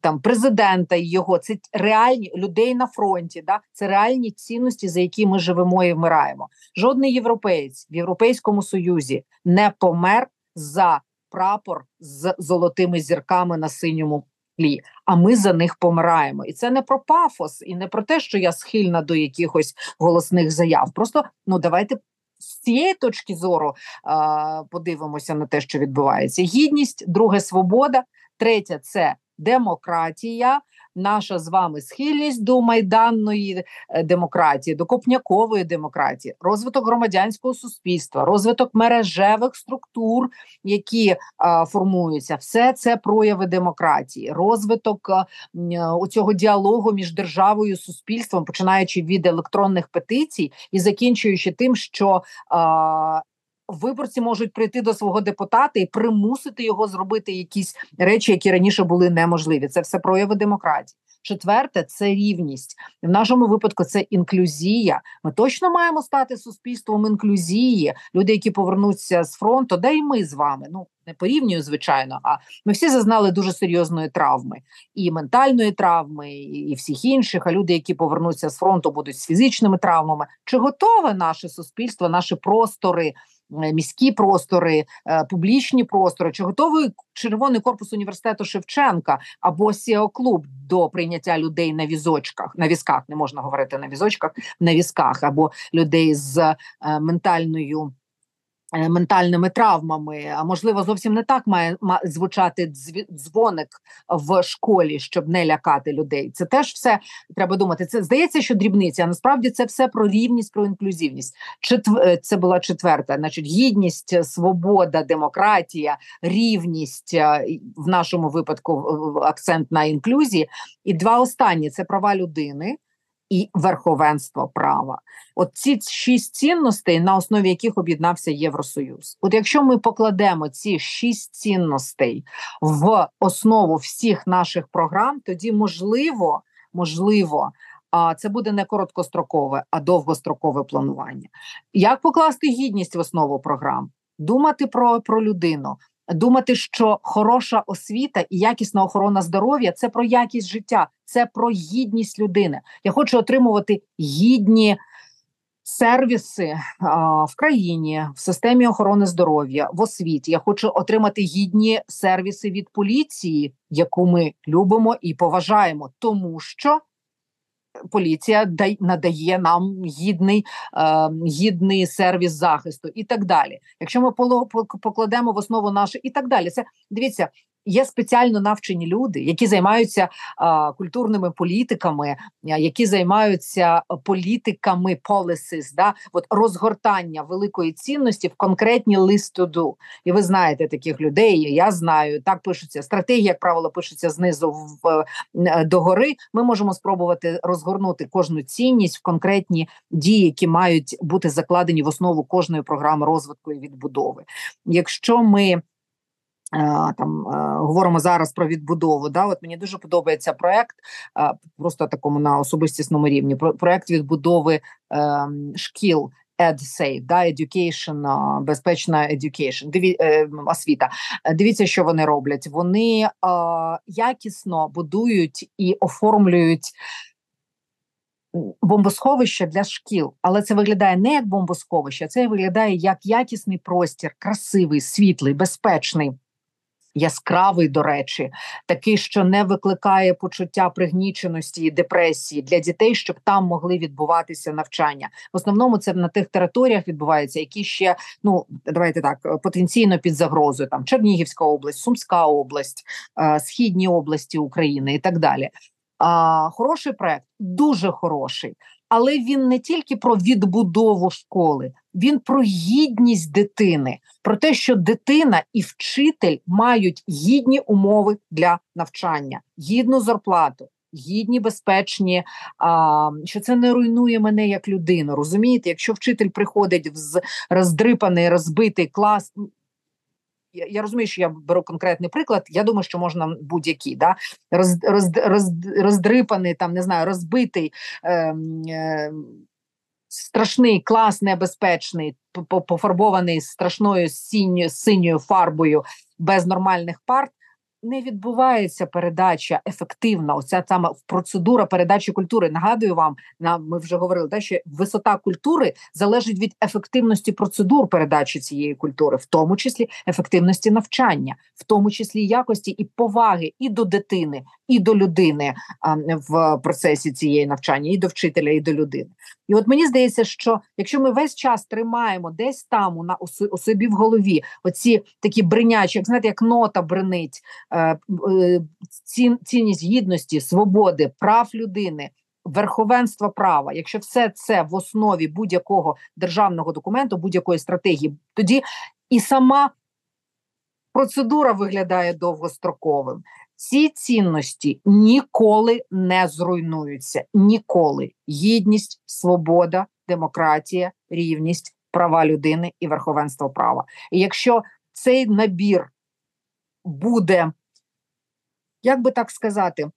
там президента і його. Це реальні людей на фронті. Да, це реальні цінності, за які ми живемо і вмираємо. Жодний європейський європеєць в Європейському Союзі не помер за прапор з золотими зірками на синьому тлі, а ми за них помираємо. І це не про пафос, і не про те, що я схильна до якихось голосних заяв. Просто ну давайте. З цієї точки зору а, подивимося на те, що відбувається. Гідність, друге свобода, третє це демократія, наша з вами схильність до майданної е, демократії, до копнякової демократії, розвиток громадянського суспільства, розвиток мережевих структур, які а, формуються, все це прояви демократії, розвиток у цього діалогу між державою і суспільством, починаючи від електронних петицій і закінчуючи тим, що а, виборці можуть прийти до свого депутата і примусити його зробити якісь речі, які раніше були неможливі. Це все прояви демократії. Четверте це рівність в нашому випадку. Це інклюзія. Ми точно маємо стати суспільством інклюзії. Люди, які повернуться з фронту, да й ми з вами. Ну не порівнюю, звичайно. А ми всі зазнали дуже серйозної травми і ментальної травми, і всіх інших. А люди, які повернуться з фронту, будуть з фізичними травмами. Чи готове наше суспільство, наші простори? Е, міські простори, е, публічні простори, чи готовий червоний корпус університету Шевченка або Сіо Клуб до прийняття людей на візочках, на візках не можна говорити на візочках, на візках або людей з е, ментальною. Е, ментальними травмами, а можливо, зовсім не так має звучати дзвоник в школі, щоб не лякати людей. Це теж все треба думати. Це здається, що дрібниця. а Насправді це все про рівність, про інклюзивність. Четв... Е, це була четверта, значить, гідність, свобода, демократія, рівність е, в нашому випадку акцент на інклюзії. І два останні це права людини і верховенство права. От ці шість цінностей, на основі яких об'єднався Євросоюз. От якщо ми покладемо ці шість цінностей в основу всіх наших програм, тоді можливо, можливо. А це буде не короткострокове, а довгострокове планування. Як покласти гідність в основу програм? Думати про про людину, думати, що хороша освіта і якісна охорона здоров'я це про якість життя, це про гідність людини. Я хочу отримувати гідні. Сервіси а, в країні в системі охорони здоров'я в освіті я хочу отримати гідні сервіси від поліції, яку ми любимо і поважаємо, тому що поліція надає нам гідний е, гідний сервіс захисту і так далі. Якщо ми покладемо в основу наше і так далі, це дивіться є спеціально навчені люди, які займаються а, культурними політиками, які займаються політиками policies, да, от розгортання великої цінності в конкретні листу. І ви знаєте таких людей. Я знаю, так пишуться стратегії, як правило, пишуться знизу в е, догори. Ми можемо спробувати розгорнути кожну цінність в конкретні дії, які мають бути закладені в основу кожної програми розвитку і відбудови. Якщо ми Там говоримо зараз про відбудову. Да, от мені дуже подобається проект, просто такому на особистісному рівні. проект відбудови ем, шкіл EdSafe, да, education, безпечна education, диві, е, освіта. Дивіться, що вони роблять. Вони е, якісно будують і оформлюють. Бомбосховище для шкіл, але це виглядає не як бомбосховище, це виглядає як якісний простір, красивий, світлий, безпечний яскравий, до речі, такий, що не викликає почуття пригніченості і депресії для дітей, щоб там могли відбуватися навчання. В основному це на тих територіях відбувається, які ще ну давайте так потенційно під загрозою. Там Чернігівська область, Сумська область, е, східні області України і так далі. А, Хороший проект, дуже хороший, але він не тільки про відбудову школи, він про гідність дитини, про те, що дитина і вчитель мають гідні умови для навчання, гідну зарплату. Гідні, безпечні, а, що це не руйнує мене як людину. Розумієте, якщо вчитель приходить в роздрипаний, розбитий клас, я, розумію, що я беру конкретний приклад. Я думаю, що можна будь-який да роз, роз, роз, роздрипаний, там не знаю, розбитий. Е, е, Страшний клас небезпечний, пофарбований страшною синьою синьою фарбою без нормальних парт не відбувається передача ефективна. Оця саме процедура передачі культури. Нагадую вам, на ми вже говорили, да, що висота культури залежить від ефективності процедур передачі цієї культури, в тому числі ефективності навчання, в тому числі якості і поваги і до дитини, і до людини в процесі цієї навчання, і до вчителя, і до людини. І от мені здається, що якщо ми весь час тримаємо десь там у, на, у собі в голові оці такі бринячі, як знаєте, як нота бренить е, е, цінність гідності, свободи, прав людини. Верховенства права, якщо все це в основі будь-якого державного документу, будь-якої стратегії, тоді і сама процедура виглядає довгостроковим. Ці цінності ніколи не зруйнуються. Ніколи гідність, свобода, демократія, рівність, права людини і верховенство права. І якщо цей набір буде, як би так сказати,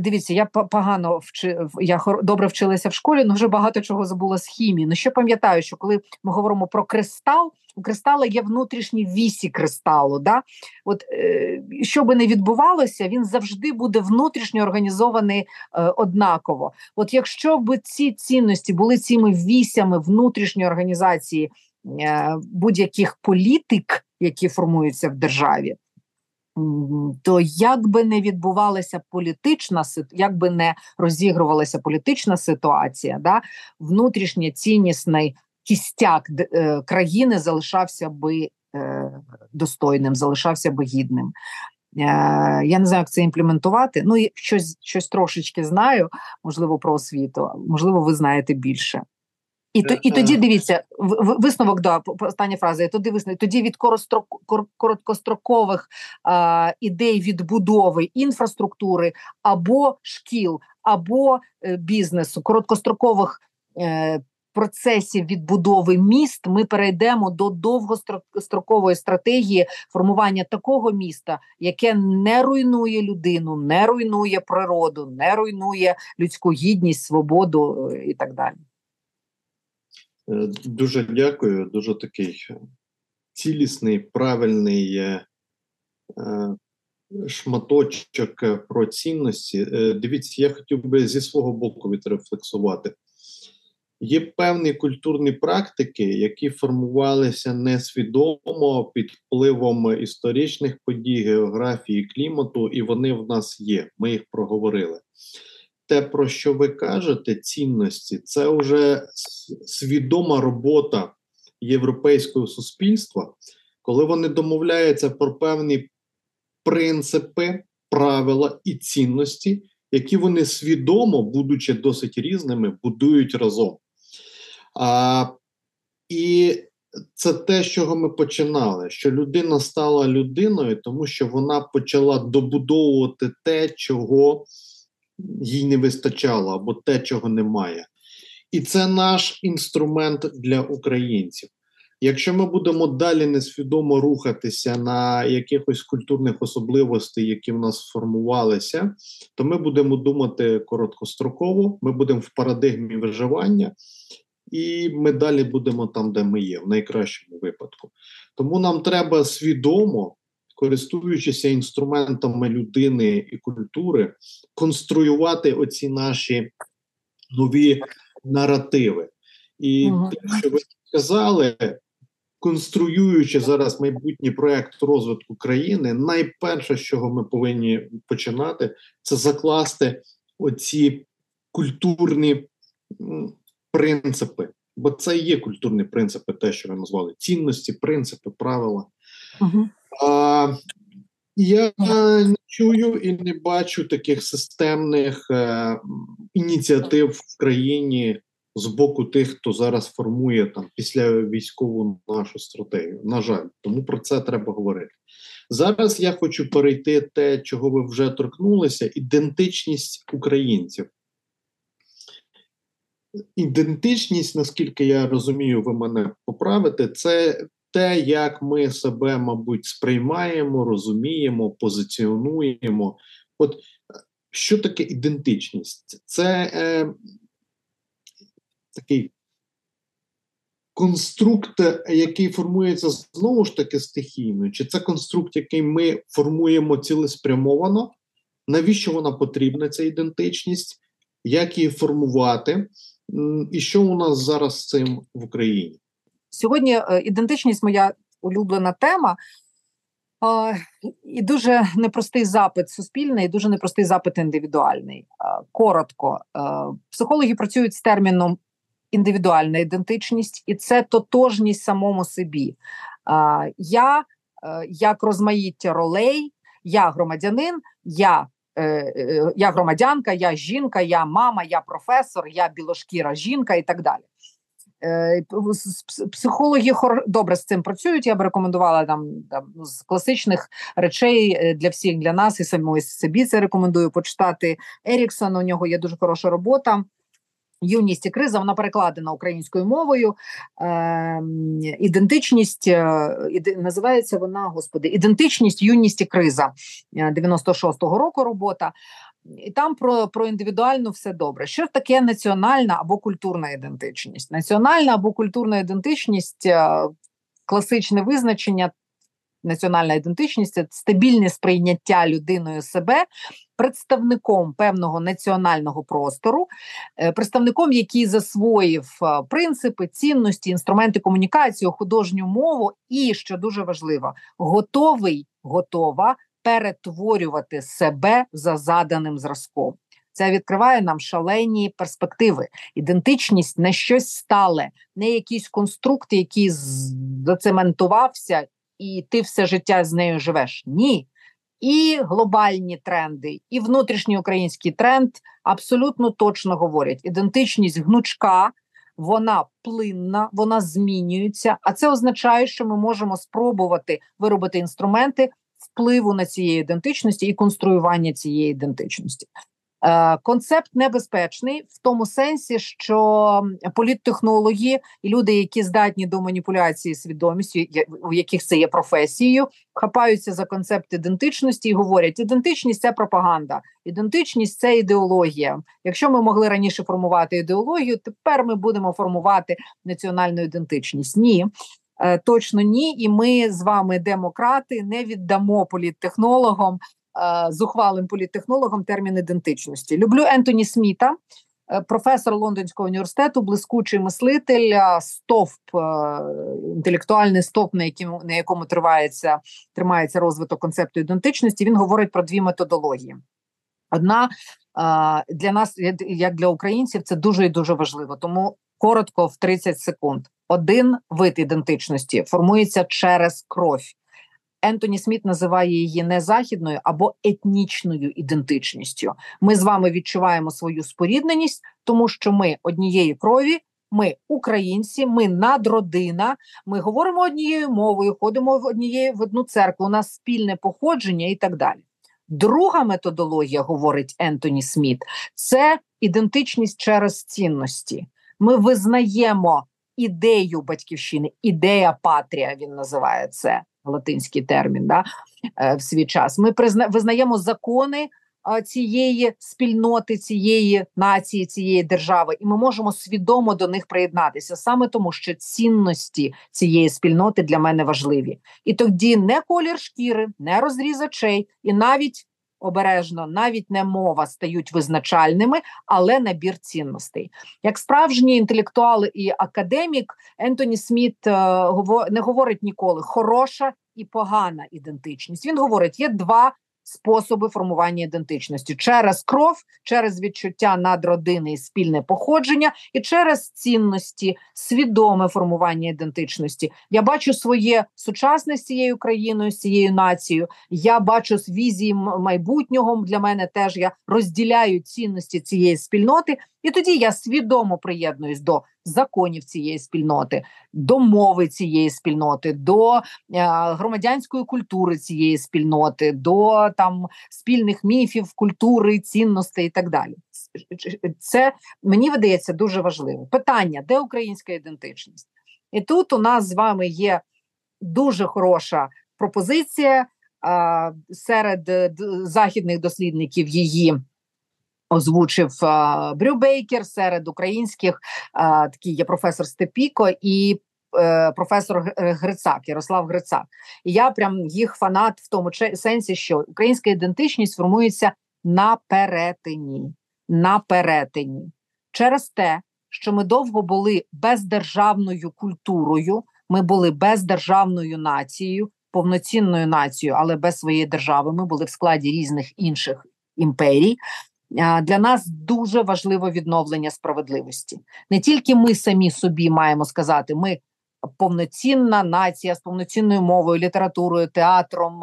дивіться, я погано вчи, я добре вчилася в школі, але вже багато чого забула з хімії. Ну що пам'ятаю, що коли ми говоримо про кристал, у кристала є внутрішні вісі кристалу. Да? От е, Що би не відбувалося, він завжди буде внутрішньо організований е, однаково. От якщо б ці цінності були цими вісями внутрішньої організації е, будь-яких політик, які формуються в державі, то як би не відбувалася політична як би не розігрувалася політична ситуація, да, внутрішній ціннісний кістяк е, країни залишався би е, достойним, залишався би гідним. Е, я не знаю, як це імплементувати. Ну, щось щось трошечки знаю, можливо, про освіту, можливо, ви знаєте більше. І то, і тоді дивіться, висновок да, остання фраза. Тоді висновок, тоді від короткострокових а, ідей відбудови інфраструктури або шкіл, або е, бізнесу, короткострокових е, процесів відбудови міст. Ми перейдемо до довгострокової стратегії формування такого міста, яке не руйнує людину, не руйнує природу, не руйнує людську гідність, свободу е, і так далі. Е, дуже дякую. Дуже такий цілісний, правильний е, е, шматочок про цінності. Дивіться, я хотів би зі свого боку відрефлексувати. Є певні культурні практики, які формувалися несвідомо під впливом історичних подій, географії, клімату, і вони в нас є. Ми їх проговорили те, про що ви кажете, цінності, це вже свідома робота європейського суспільства, коли вони домовляються про певні принципи, правила і цінності, які вони свідомо, будучи досить різними, будують разом. А, І це те, з чого ми починали: що людина стала людиною, тому що вона почала добудовувати те, чого їй не вистачало або те, чого немає. І це наш інструмент для українців. Якщо ми будемо далі несвідомо рухатися на якихось культурних особливостей, які в нас сформувалися, то ми будемо думати короткостроково, ми будемо в парадигмі виживання, і ми далі будемо там, де ми є, в найкращому випадку. Тому нам треба свідомо, користуючися інструментами людини і культури, конструювати оці наші нові наративи. І Мгм. те, що ви сказали, конструюючи зараз майбутній проект розвитку країни, найперше, з чого ми повинні починати, це закласти оці культурні принципи. Бо це і є культурні принципи, те, що ви назвали: цінності, принципи, правила. Мгм. А, я не чую і не бачу таких системних е, ініціатив в країні з боку тих, хто зараз формує там після військову нашу стратегію. На жаль, тому про це треба говорити. Зараз я хочу перейти те, чого ви вже торкнулися: ідентичність українців. Ідентичність, наскільки я розумію, ви мене поправите, це те, як ми себе, мабуть, сприймаємо, розуміємо, позиціонуємо. От е, що таке ідентичність? Це е, такий конструкт, який формується знову ж таки стихійно, чи це конструкт, який ми формуємо цілеспрямовано? Навіщо вона потрібна, ця ідентичність? Як її формувати? І що у нас зараз з цим в Україні? Сьогодні е, ідентичність моя улюблена тема. І дуже непростий запит суспільний, і дуже непростий запит індивідуальний. Е, Коротко, е, психологи працюють з терміном індивідуальна ідентичність, і це тотожність самому собі. Я, як розмаїття ролей, я громадянин, я. Я громадянка, я жінка, я мама, я професор, я білошкіра жінка і так далі. Е, Психологи добре з цим працюють. Я б рекомендувала там, там ну, з класичних речей е, для всіх для нас і самої собі це рекомендую почитати. Еріксон. У нього є дуже хороша робота. Юність і криза вона перекладена українською мовою. Е, ідентичність е, іде, називається вона, господи, ідентичність, юність і криза е, 96-го року робота. І там про, про індивідуальну все добре. Що таке національна або культурна ідентичність? Національна або культурна ідентичність е, класичне визначення. Національна ідентичність це стабільне сприйняття людиною себе представником певного національного простору, е, представником, який засвоїв е, принципи, цінності, інструменти комунікації, художню мову, і що дуже важливо, готовий, готова перетворювати себе за заданим зразком. Це відкриває нам шалені перспективи. Ідентичність не щось стале, не якийсь конструкт, який зацементувався, і ти все життя з нею живеш. Ні. І глобальні тренди, і внутрішній український тренд абсолютно точно говорять: ідентичність гнучка, вона плинна, вона змінюється. А це означає, що ми можемо спробувати виробити інструменти впливу на цієї ідентичності і конструювання цієї ідентичності. Е, Концепт небезпечний в тому сенсі, що політтехнологи і люди, які здатні до маніпуляції свідомістю, у яких це є професією, хапаються за концепт ідентичності і говорять: ідентичність це пропаганда, ідентичність це ідеологія. Якщо ми могли раніше формувати ідеологію, тепер ми будемо формувати національну ідентичність. Ні. Е, Точно ні, і ми з вами, демократи, не віддамо політтехнологам е, зухвалим політтехнологам термін ідентичності. Люблю Ентоні Сміта, е, професор Лондонського університету, блискучий мислитель, стовп, інтелектуальний стовп, на якому, на якому тривається, тримається розвиток концепту ідентичності. Він говорить про дві методології. Одна для нас, як для українців, це дуже і дуже важливо. Тому коротко в 30 секунд. Один вид ідентичності формується через кров. Ентоні Сміт називає її не західною або етнічною ідентичністю. Ми з вами відчуваємо свою спорідненість, тому що ми однієї крові, ми українці, ми надродина, ми говоримо однією мовою, ходимо в однією в одну церкву, у нас спільне походження і так далі. Друга методологія, говорить Ентоні Сміт, це ідентичність через цінності. Ми визнаємо ідею батьківщини, ідея патрія. Він називає це латинський термін. да, е, В свій час ми призна, визнаємо закони цієї спільноти, цієї нації, цієї держави, і ми можемо свідомо до них приєднатися саме тому, що цінності цієї спільноти для мене важливі, і тоді не колір шкіри, не розріз очей, і навіть обережно, навіть не мова стають визначальними, але набір цінностей. Як справжній інтелектуал і академік, Ентоні Сміт е, не говорить ніколи хороша і погана ідентичність. Він говорить: є два способи формування ідентичності через кров, через відчуття надродини і спільне походження, і через цінності, свідоме формування ідентичності. Я бачу своє сучасне з цією країною, з цією нацією. Я бачу візії майбутнього. Для мене теж я розділяю цінності цієї спільноти, і тоді я свідомо приєднуюсь до законів цієї спільноти, до мови цієї спільноти, до е, громадянської культури цієї спільноти, до там спільних міфів, культури, цінностей і так далі. Це мені видається дуже важливо. Питання: де українська ідентичність? І тут у нас з вами є дуже хороша пропозиція е, серед західних дослідників її озвучив Брю Бейкер серед українських такий є професор Степіко і е, професор Грицак, Ярослав Грицак. І я прям їх фанат в тому сенсі, що українська ідентичність формується на перетині, на перетині через те, що ми довго були бездержавною культурою, ми були бездержавною нацією, повноцінною нацією, але без своєї держави. Ми були в складі різних інших імперій. Для нас дуже важливо відновлення справедливості. Не тільки ми самі собі маємо сказати, ми повноцінна нація з повноцінною мовою, літературою, театром,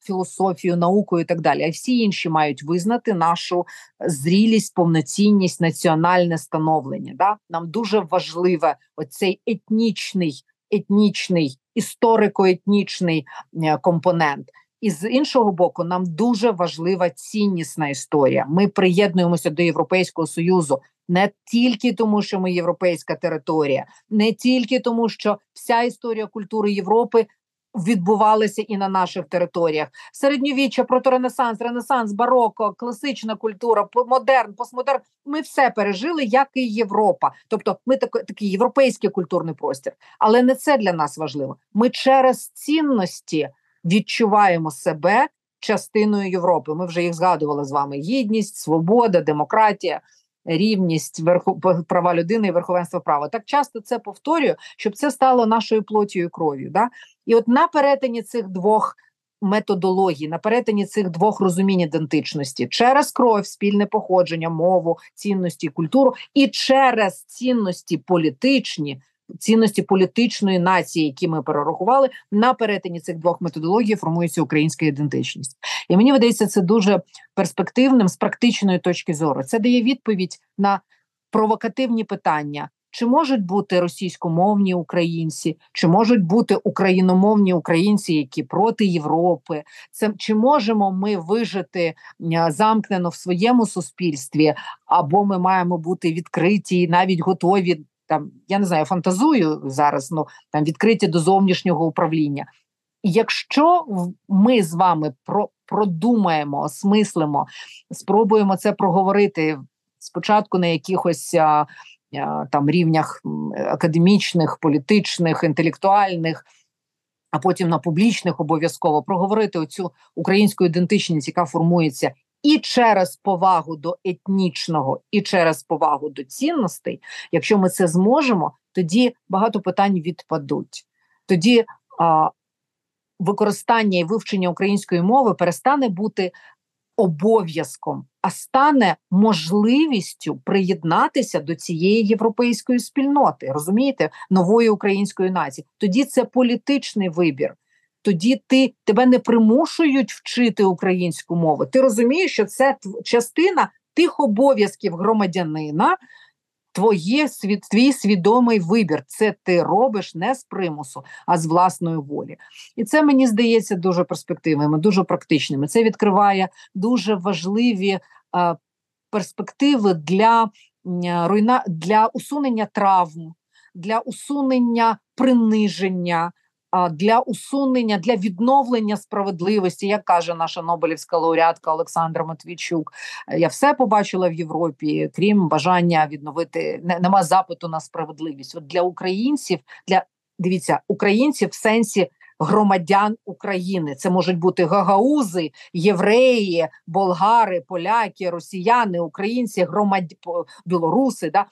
філософією, наукою і так далі. А всі інші мають визнати нашу зрілість, повноцінність, національне становлення. Да? Нам дуже важливе оцей етнічний, етнічний, історико-етнічний е, компонент. І з іншого боку, нам дуже важлива ціннісна історія. Ми приєднуємося до Європейського союзу не тільки тому, що ми європейська територія, не тільки тому, що вся історія культури Європи відбувалася і на наших територіях. Середньовіччя, проторенесанс, ренесанс, бароко, класична культура, модерн, постмодерн. Ми все пережили, як і Європа. Тобто, ми так, такий європейський культурний простір, але не це для нас важливо. Ми через цінності відчуваємо себе частиною Європи. Ми вже їх згадували з вами: гідність, свобода, демократія, рівність, верху права людини і верховенство права. Так часто це повторюю, щоб це стало нашою плотію і кров'ю. Да? І от на перетині цих двох. Методології на перетині цих двох розумінь ідентичності через кров, спільне походження, мову, цінності, культуру і через цінності політичні, цінності політичної нації, які ми перерахували на перетині цих двох методологій, формується українська ідентичність. І мені видається це дуже перспективним з практичної точки зору. Це дає відповідь на провокативні питання. Чи можуть бути російськомовні українці, чи можуть бути україномовні українці, які проти Європи? Це чи можемо ми вижити замкнено в своєму суспільстві, або ми маємо бути відкриті і навіть готові там я не знаю, фантазую зараз, ну там відкриті до зовнішнього управління. Якщо ми з вами про, продумаємо, осмислимо, спробуємо це проговорити спочатку на якихось а, а, там рівнях академічних, політичних, інтелектуальних. А потім на публічних обов'язково проговорити оцю українську ідентичність, яка формується і через повагу до етнічного, і через повагу до цінностей, якщо ми це зможемо, тоді багато питань відпадуть. Тоді а, використання і вивчення української мови перестане бути обов'язком, а стане можливістю приєднатися до цієї європейської спільноти, розумієте, нової української нації. Тоді це політичний вибір тоді ти тебе не примушують вчити українську мову. Ти розумієш, що це частина тих обов'язків громадянина, твоє твій свідомий вибір. Це ти робиш не з примусу, а з власної волі. І це мені здається дуже перспективними, дуже практичними. Це відкриває дуже важливі а, перспективи для руйна для усунення травм для усунення приниження, для усунення для відновлення справедливості, як каже наша Нобелівська лауреатка Олександра Матвійчук. Я все побачила в Європі, крім бажання відновити нема запиту на справедливість. От для українців, для дивіться, українців в сенсі громадян України. Це можуть бути гагаузи, євреї, болгари, поляки, росіяни, українці, громад... білоруси. Да?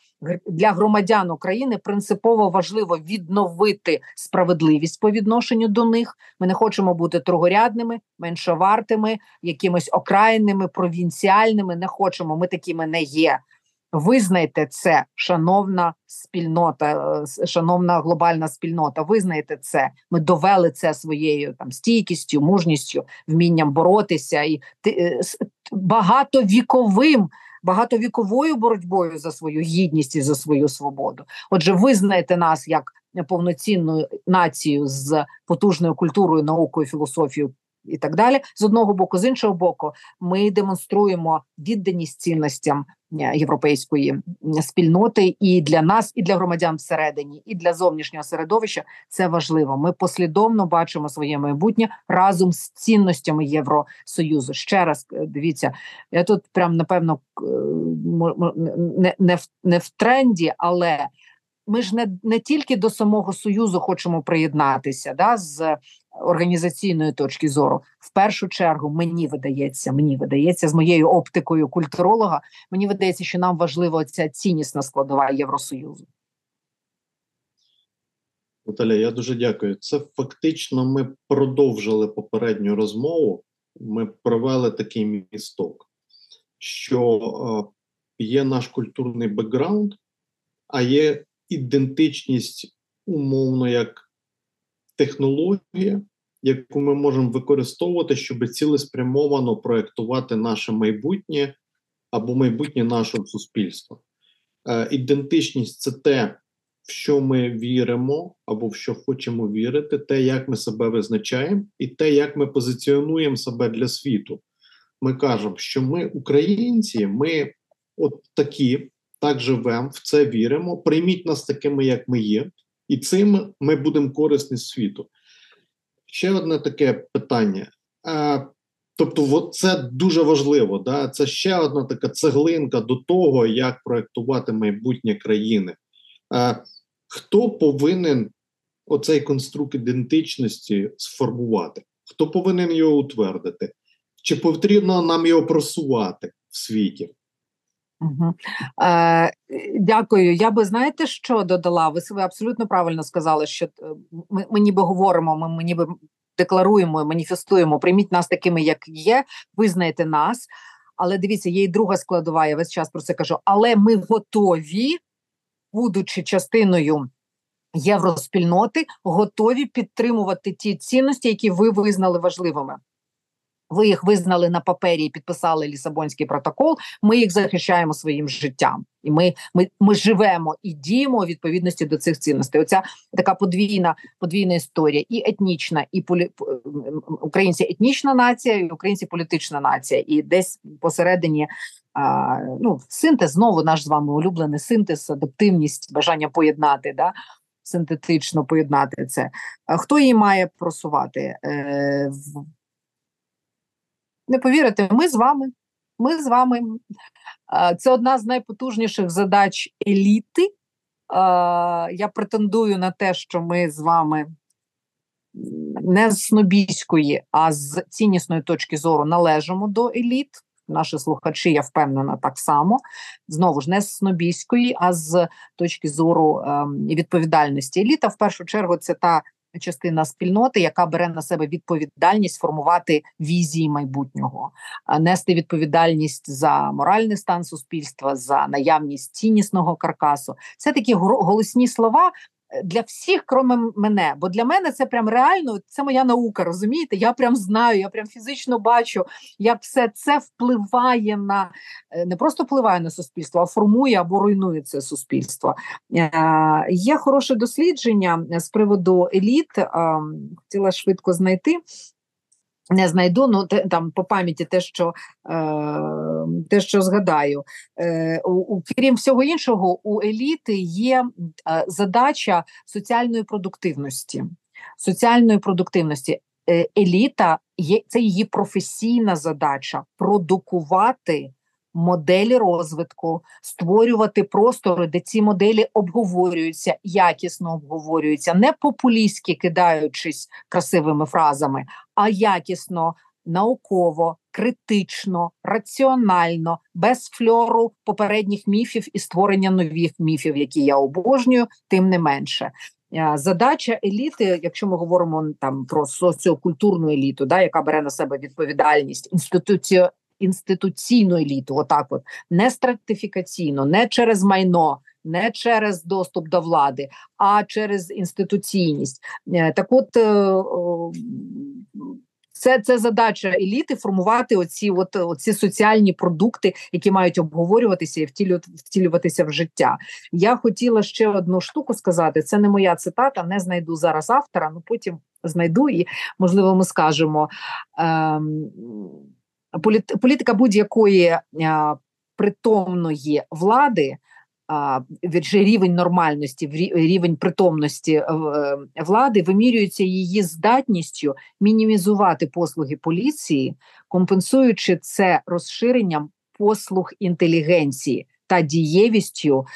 Для громадян України принципово важливо відновити справедливість по відношенню до них. Ми не хочемо бути другорядними, меншовартими, якимись окраїнними, провінціальними. Не хочемо. Ми такими не є. Визнайте це, шановна спільнота, е, шановна глобальна спільнота. Визнайте це. Ми довели це своєю там стійкістю, мужністю, вмінням боротися і е, багатовіковим, багатовіковою боротьбою за свою гідність і за свою свободу. Отже, визнайте нас як повноцінну націю з потужною культурою, наукою, філософією і так далі. З одного боку, з іншого боку, ми демонструємо відданість цінностям е, європейської спільноти, і для нас, і для громадян всередині, і для зовнішнього середовища це важливо. Ми послідовно бачимо своє майбутнє разом з цінностями Євросоюзу. Ще раз е, дивіться, я тут прям напевно не, не, в, не в тренді, але. Ми ж не не тільки до самого союзу хочемо приєднатися, да з організаційної точки зору, в першу чергу мені видається, мені видається з моєю оптикою культуролога. Мені видається, що нам важлива ця ціннісна складова Євросоюзу. Наталя, я дуже дякую. Це фактично ми продовжили попередню розмову. Ми провели такий місток, що е, є наш культурний бекграунд, а є ідентичність умовно як технологія, яку ми можемо використовувати, щоб цілеспрямовано проєктувати наше майбутнє або майбутнє нашого суспільства. Е, Ідентичність це те, в що ми віримо, або в що хочемо вірити, те, як ми себе визначаємо, і те, як ми позиціонуємо себе для світу. Ми кажемо, що ми, українці, ми от такі, так живемо, в це віримо. Прийміть нас такими, як ми є і цим ми будемо корисні світу. Ще одне таке питання. А, Тобто, це дуже важливо. Да? Це ще одна така цеглинка до того, як проектувати майбутнє країни. А, Хто повинен оцей конструкт ідентичності сформувати? Хто повинен його утвердити? Чи потрібно нам його просувати в світі? Е, Дякую. Я би знаєте, що додала? Ви себе абсолютно правильно сказали, що е, ми, ми ніби говоримо, ми, ми ніби декларуємо, маніфестуємо, прийміть нас такими, як є, визнайте нас. Але дивіться, є і друга складова, я весь час про це кажу. Але ми готові, будучи частиною євроспільноти, готові підтримувати ті цінності, які ви визнали важливими. Ви їх визнали на папері і підписали Лісабонський протокол. Ми їх захищаємо своїм життям, і ми ми, ми живемо і діємо у відповідності до цих цінностей. Оця така подвійна подвійна історія, і етнічна, і полі... українці етнічна нація, і українці політична нація, і десь посередині. А, ну, синтез знову наш з вами улюблений синтез, адаптивність, бажання поєднати, да, синтетично поєднати це. А хто її має просувати? Е, не повірите, ми з вами. Ми з вами. Це одна з найпотужніших задач еліти. Я претендую на те, що ми з вами не з снобійської, а з ціннісної точки зору належимо до еліт. Наші слухачі, я впевнена, так само знову ж не з снобійської, а з точки зору ем, відповідальності. Еліта в першу чергу це та частина спільноти, яка бере на себе відповідальність формувати візії майбутнього, нести відповідальність за моральний стан суспільства, за наявність ціннісного каркасу. Це такі голосні слова, для всіх, крім мене, бо для мене це прям реально це моя наука. Розумієте? Я прям знаю, я прям фізично бачу, як все це впливає на е, не просто впливає на суспільство, а формує або руйнує це суспільство. Е, Є хороше дослідження з приводу еліт. Хотіла швидко знайти. Не знайду, ну те, там по пам'яті те, що е, те, що згадаю. Е, у, Крім всього іншого, у еліти є е, задача соціальної продуктивності. Соціальної продуктивності. Е, еліта є це її професійна задача продукувати моделі розвитку, створювати простори, де ці моделі обговорюються, якісно обговорюються, не популістськи кидаючись красивими фразами, а якісно. Науково, критично, раціонально, без фльору попередніх міфів і створення нових міфів, які я обожнюю, тим не менше. Е, задача еліти, якщо ми говоримо там про соціокультурну еліту, да, яка бере на себе відповідальність інституцію інституційну еліту, отак, от не стратифікаційно, не через майно, не через доступ до влади, а через інституційність. Е, так, от е, це це задача еліти формувати оці от оці соціальні продукти, які мають обговорюватися і втілюватися в життя. Я хотіла ще одну штуку сказати. Це не моя цитата, не знайду зараз автора. Ну потім знайду і можливо ми скажемо. Ем, політика будь-якої притомної влади. Вірше рівень нормальності, рівень притомності е, е, влади вимірюється її здатністю мінімізувати послуги поліції, компенсуючи це розширенням послуг інтелігенції та дієвістю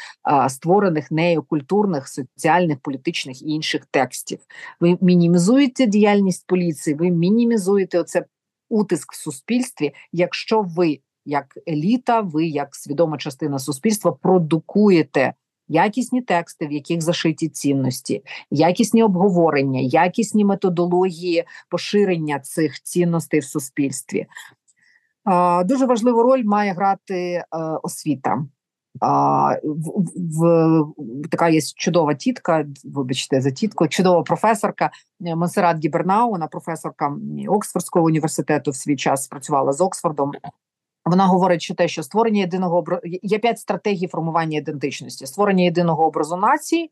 створених нею культурних, соціальних, політичних і інших текстів. Ви мінімізуєте діяльність поліції, ви мінімізуєте оце утиск в суспільстві, якщо ви, як еліта, ви як свідома частина суспільства, продукуєте. Якісні тексти, в яких зашиті цінності, якісні обговорення, якісні методології поширення цих цінностей в суспільстві. Дуже важливу роль має грати е, освіта. А, в, в, Така є чудова тітка, вибачте, за тітку, чудова професорка е, Монсерат Гібернау, вона професорка Оксфордського університету в свій час працювала з Оксфордом. Вона говорить, що те, що створення єдиного образу є п'ять стратегій формування ідентичності: створення єдиного образу нації,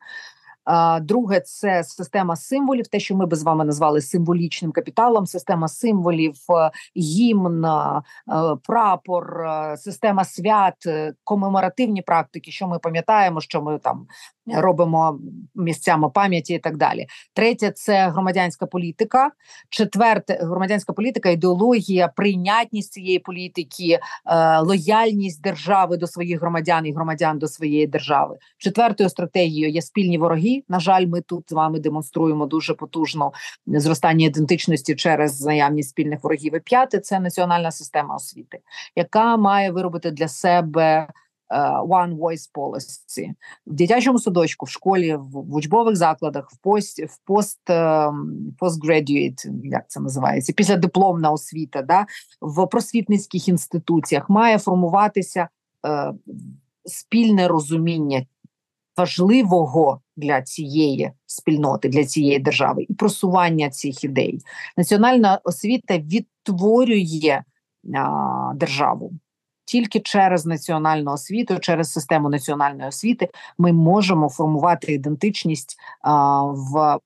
Друге, це система символів, те, що ми би з вами назвали символічним капіталом, система символів, е, гімн, е, прапор, е, система свят, комеморативні практики, що ми пам'ятаємо, що ми там робимо місцями пам'яті і так далі. Третє це громадянська політика. Четверте громадянська політика, ідеологія, прийнятність цієї політики, лояльність держави до своїх громадян і громадян до своєї держави. Четвертою стратегією є спільні вороги. На жаль, ми тут з вами демонструємо дуже потужно зростання ідентичності через наявність спільних ворогів. І П'яте це національна система освіти, яка має виробити для себе. Е, one Voice Policy. в дитячому садочку, в школі, в учбових закладах, в пост в пост postgraduate, як це називається, після дипломна освіта, да, в просвітницьких інституціях має формуватися е, спільне розуміння важливого для цієї спільноти, для цієї держави і просування цих ідей. Національна освіта відтворює а, державу. Тільки через національну освіту, через систему національної освіти, ми можемо формувати ідентичність а, в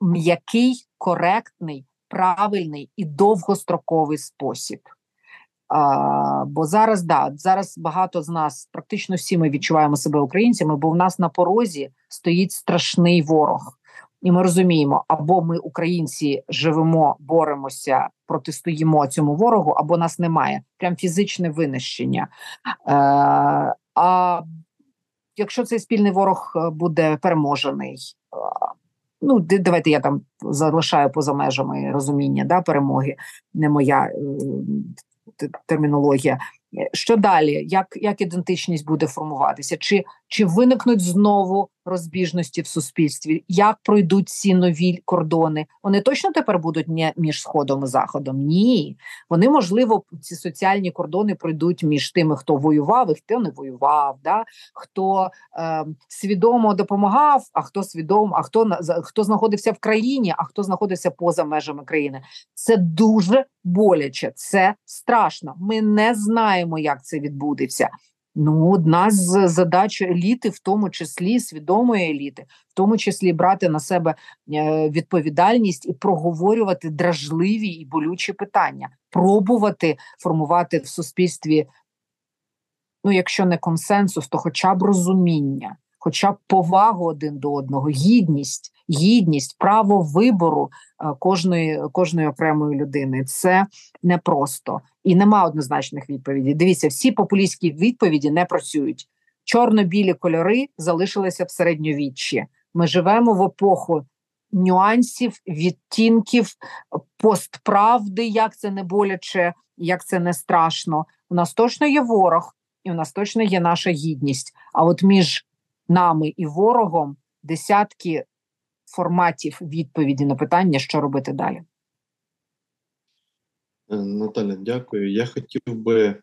м'який, коректний, правильний і довгостроковий спосіб. А, Бо зараз да зараз багато з нас, практично всі ми відчуваємо себе українцями, бо в нас на порозі стоїть страшний ворог, і ми розуміємо, або ми, українці, живемо, боремося, протистоїмо цьому ворогу, або нас немає. Прям фізичне винищення. Е, А якщо цей спільний ворог е, буде переможений. Ну, давайте я там залишаю поза межами розуміння да, перемоги, не моя термінологія. Що далі? Як як ідентичність буде формуватися? Чи чи виникнуть знову розбіжності в суспільстві? Як пройдуть ці нові кордони? Вони точно тепер будуть не між сходом і заходом? Ні, вони можливо ці соціальні кордони пройдуть між тими, хто воював, і хто не воював, да? хто е, свідомо допомагав, а хто свідомо, а хто хто знаходився в країні, а хто знаходився поза межами країни. Це дуже боляче, це страшно. Ми не знаємо, як це відбудеться. Ну, одна з задач еліти, в тому числі свідомої еліти, в тому числі брати на себе е, відповідальність і проговорювати дражливі і болючі питання, пробувати формувати в суспільстві, ну, якщо не консенсус, то хоча б розуміння, хоча б повагу один до одного, гідність, гідність, право вибору е, кожної кожної окремої людини. Це непросто і нема однозначних відповідей. Дивіться, всі популістські відповіді не працюють. Чорно-білі кольори залишилися в середньовіччі. Ми живемо в епоху нюансів, відтінків, постправди, як це не боляче, як це не страшно. У нас точно є ворог, і у нас точно є наша гідність. А от між нами і ворогом десятки форматів відповіді на питання, що робити далі. Е, Наталя, дякую. Я хотів би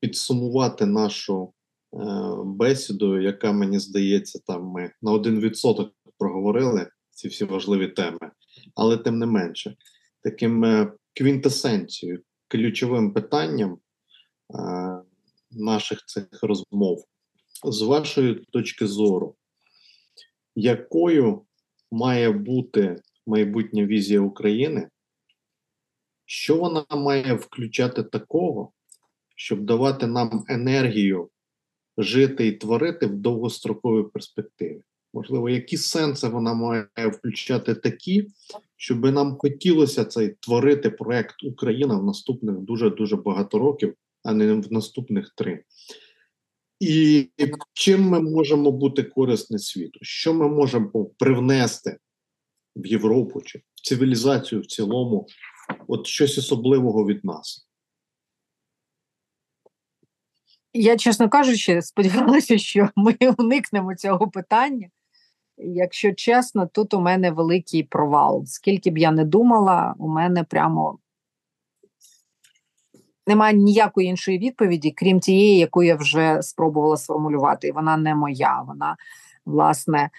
підсумувати нашу е, бесіду, яка мені здається, там ми на один відсоток проговорили ці всі важливі теми, але тим не менше, таким е, квінтесенцією, ключовим питанням наших цих розмов, з вашої точки зору, якою має бути майбутня візія України? Що вона має включати такого, щоб давати нам енергію жити і творити в довгостроковій перспективі? Можливо, які сенси вона має включати такі, щоб нам хотілося цей творити проект Україна в наступних дуже дуже багато років, а не в наступних три. І чим ми можемо бути корисні світу? Що ми можемо привнести в Європу чи в цивілізацію в цілому? От щось особливого від нас. Я, чесно кажучи, сподівалася, що ми уникнемо цього питання. Якщо чесно, тут у мене великий провал. Скільки б я не думала, у мене прямо немає ніякої іншої відповіді, крім тієї, яку я вже спробувала сформулювати. І вона не моя. Вона, власне,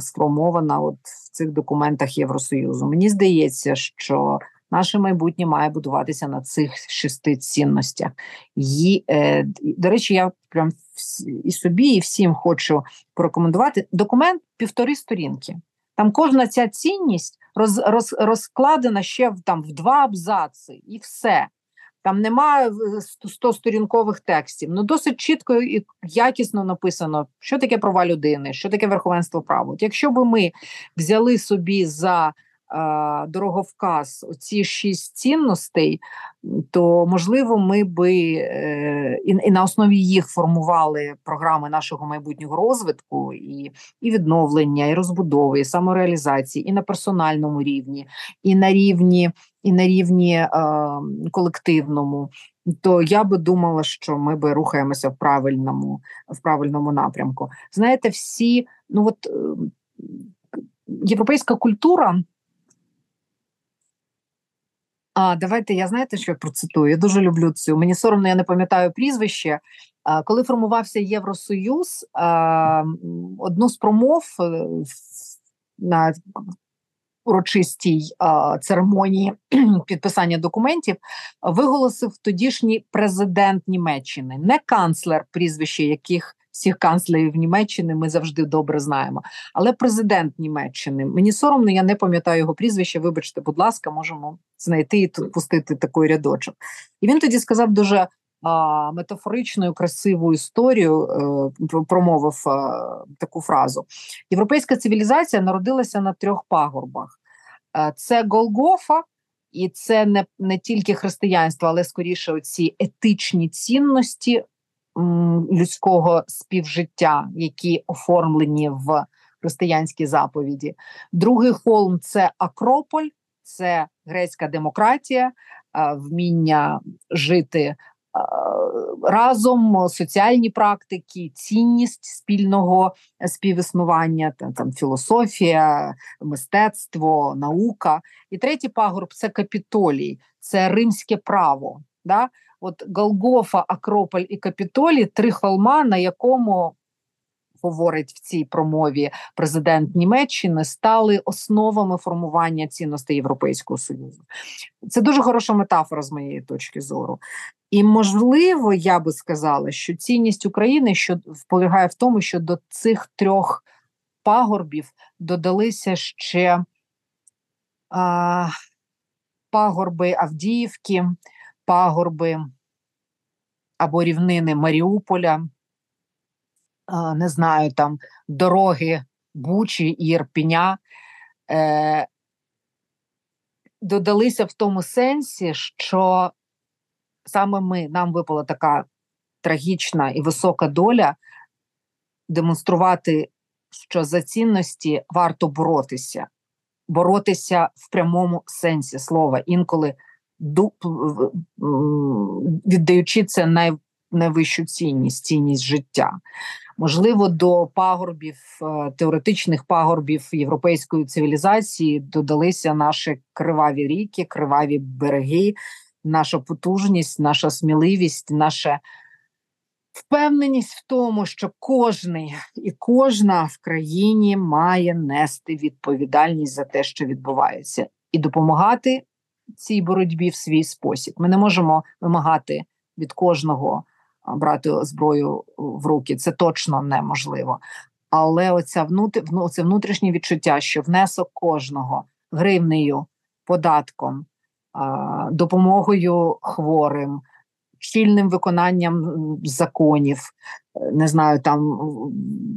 сформована от в цих документах Євросоюзу. Мені здається, що наше майбутнє має будуватися на цих шести цінностях. І, е, До речі, я прям і собі, і всім хочу порекомендувати документ півтори сторінки. Там кожна ця цінність роз, роз, розкладена ще в там в два абзаци, і все. Там немає 100 сторінкових текстів. Ну досить чітко і якісно написано, що таке права людини, що таке верховенство права. От Якщо би ми взяли собі за дороговказ ці шість цінностей, то можливо ми би е, і, і на основі їх формували програми нашого майбутнього розвитку і і відновлення, і розбудови, і самореалізації, і на персональному рівні, і на рівні, і на рівні е, колективному. То я би думала, що ми би рухаємося в правильному в правильному напрямку. Знаєте, всі ну от е, європейська культура. А давайте я знаєте, що я процитую. Я дуже люблю цю. Мені соромно, я не пам'ятаю прізвище. Коли формувався Євросоюз, одну з промов е, на урочистій церемонії [CLEARS THROAT] підписання документів виголосив тодішній президент Німеччини, не канцлер, прізвище яких всіх канцлерів Німеччини ми завжди добре знаємо. Але президент Німеччини мені соромно, я не пам'ятаю його прізвище. Вибачте, будь ласка, можемо знайти і тут пустити такий рядочок. І він тоді сказав дуже а, метафоричну, красиву історію. Е, промовив а, таку фразу: Європейська цивілізація народилася на трьох пагорбах: а, це Голгофа. І це не не тільки християнство, але скоріше оці етичні цінності людського співжиття, які оформлені в християнській заповіді. Другий холм це Акрополь, це грецька демократія, вміння жити. Разом соціальні практики, цінність спільного співіснування, там, там філософія, мистецтво, наука. І третій пагорб це капітолій, це римське право. Да? От Голгофа, Акрополь і Капітолій три холма, на якому говорить в цій промові президент Німеччини, стали основами формування цінностей Європейського союзу. Це дуже хороша метафора з моєї точки зору. І можливо, я би сказала, що цінність України що полягає в тому, що до цих трьох пагорбів додалися ще а, пагорби Авдіївки, пагорби або рівнини Маріуполя, не знаю, там дороги Бучі і Ірпіня. Е, Додалися в тому сенсі, що саме ми нам випала така трагічна і висока доля демонструвати, що за цінності варто боротися, боротися в прямому сенсі слова, інколи віддаючи це най, найвищу цінність, цінність життя. Можливо, до пагорбів, е, теоретичних пагорбів європейської цивілізації додалися наші криваві ріки, криваві береги, наша потужність, наша сміливість, наша впевненість в тому, що кожний і кожна в країні має нести відповідальність за те, що відбувається, і допомагати цій боротьбі в свій спосіб. Ми не можемо вимагати від кожного брати зброю в руки. Це точно неможливо. Але оця внутр... оце внутрішнє відчуття, що внесок кожного гривнею, податком, допомогою хворим, щільним виконанням законів, не знаю, там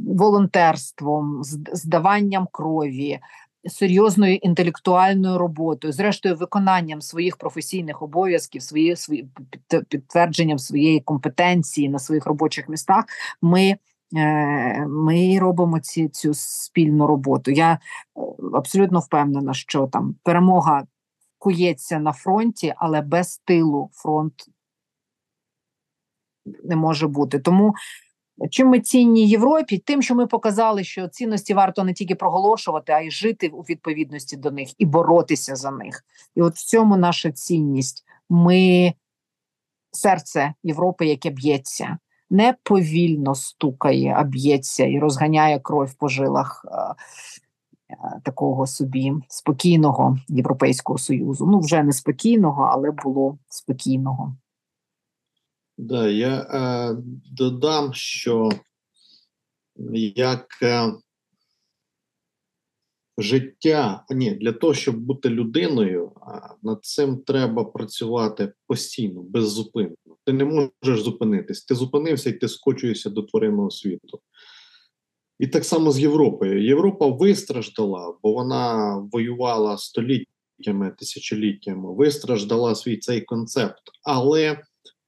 волонтерством, здаванням крові, серйозною інтелектуальною роботою, зрештою, виконанням своїх професійних обов'язків, свої, свої підтвердженням своєї компетенції на своїх робочих містах. Ми е, ми робимо ці, цю спільну роботу. Я е, абсолютно впевнена, що там перемога кується на фронті, але без тилу фронт не може бути. Тому чим ми цінні Європі, тим, що ми показали, що цінності варто не тільки проголошувати, а й жити у відповідності до них і боротися за них. І от в цьому наша цінність. Ми серце Європи, яке б'ється. Не повільно стукає, а б'ється і розганяє кров по жилах Е, такого собі спокійного Європейського Союзу. Ну, вже не спокійного, але було спокійного. Да, я е, додам, що як е, життя, ні, для того, щоб бути людиною, над цим треба працювати постійно, беззупинно. Ти не можеш зупинитись. Ти зупинився і ти скочуєшся до тваринного світу. І так само з Європою. Європа вистраждала, бо вона воювала століттями, тисячоліттями, вистраждала свій цей концепт. Але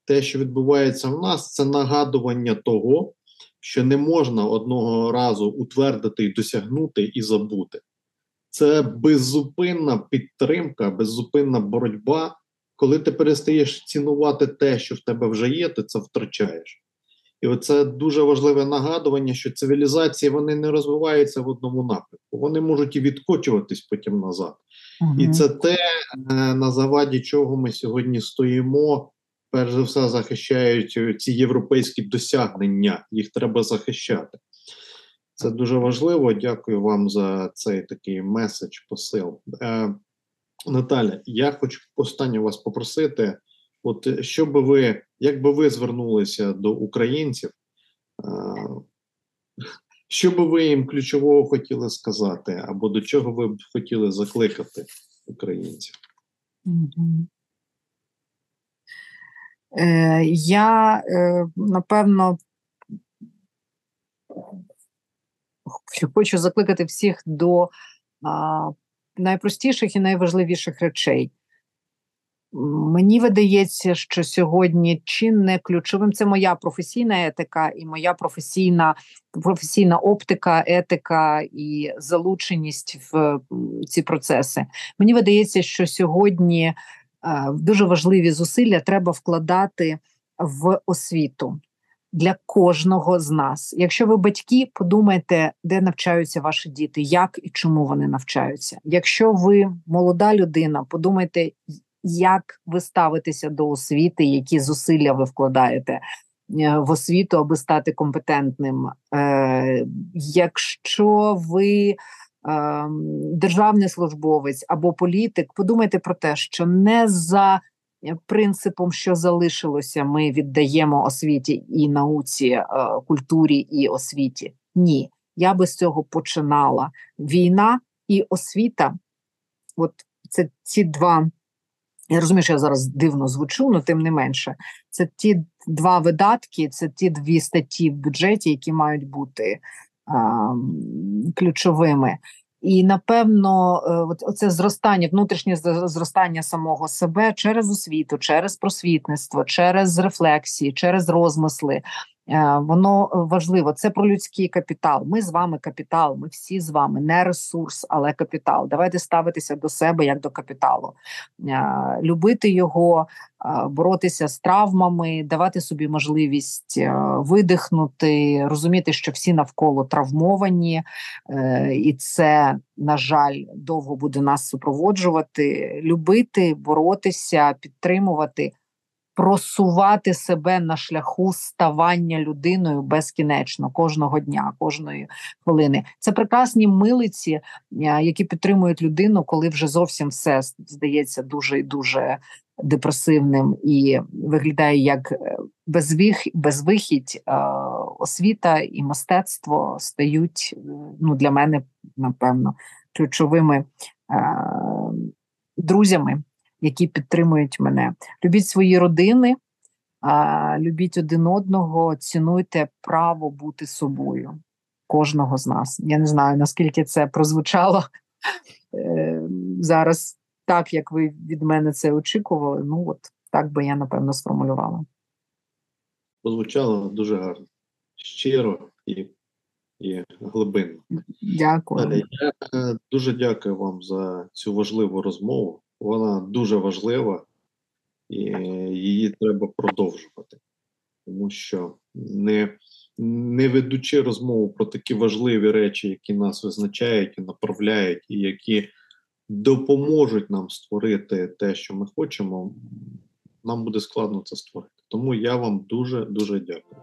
те, що відбувається в нас, це нагадування того, що не можна одного разу утвердити і досягнути і забути. Це беззупинна підтримка, беззупинна боротьба. Коли ти перестаєш цінувати те, що в тебе вже є, ти це втрачаєш. І оце дуже важливе нагадування, що цивілізації вони не розвиваються в одному напрямку. Вони можуть і відкочуватись потім назад. Угу. І це те, е, на заваді чого ми сьогодні стоїмо. Перш за все, захищають ці європейські досягнення, їх треба захищати. Це дуже важливо. Дякую вам за цей такий меседж, посил. Е, Наталя, я хочу останнє вас попросити. От що би ви, як би ви звернулися до українців, що би ви їм ключового хотіли сказати, або до чого ви б хотіли закликати українців? Е, Я е, напевно хочу закликати всіх до найпростіших і найважливіших речей. Мені видається, що сьогодні чинне ключовим це моя професійна етика і моя професійна професійна оптика, етика і залученість в ці процеси. Мені видається, що сьогодні дуже важливі зусилля треба вкладати в освіту для кожного з нас. Якщо ви батьки, подумайте, де навчаються ваші діти, як і чому вони навчаються. Якщо ви молода людина, подумайте як ви ставитеся до освіти, які зусилля ви вкладаєте. е, в освіту, аби стати компетентним. Е, Якщо ви е, державний службовець або політик, подумайте про те, що не за е, принципом, що залишилося, ми віддаємо освіті і науці, е, культурі і освіті. Ні, я би з цього починала. Війна і освіта, от це ці два. Я розумію, що я зараз дивно звучу, але тим не менше, це ті два видатки, це ті дві статті в бюджеті, які мають бути ключовими. І напевно, е, оце зростання, внутрішнє зростання самого себе через освіту, через просвітництво, через рефлексії, через розмисли. Е, Воно важливо. Це про людський капітал. Ми з вами капітал. Ми всі з вами не ресурс, але капітал. Давайте ставитися до себе як до капіталу, Е, любити його, е, боротися з травмами, давати собі можливість е, видихнути, розуміти, що всі навколо травмовані, е, і це, на жаль, довго буде нас супроводжувати. Любити, боротися, підтримувати. Просувати себе на шляху ставання людиною безкінечно кожного дня, кожної хвилини. Це прекрасні милиці, е, які підтримують людину, коли вже зовсім все здається дуже і дуже депресивним і виглядає як е, безвих, безвихідь. Е, Освіта і мистецтво стають ну для мене, напевно, ключовими друзями, які підтримують мене. Любіть свої родини, любіть один одного, цінуйте право бути собою кожного з нас. Я не знаю, наскільки це прозвучало е, зараз так, як ви від мене це очікували. Ну от так би я напевно сформулювала. Прозвучало дуже гарно, щиро і, і глибинно. Дякую. Я е, дуже дякую вам за цю важливу розмову. Вона дуже важлива, і її треба продовжувати, тому що не, не ведучи розмову про такі важливі речі, які нас визначають і направляють, і які допоможуть нам створити те, що ми хочемо, нам буде складно це створити. Тому я вам дуже дуже дякую.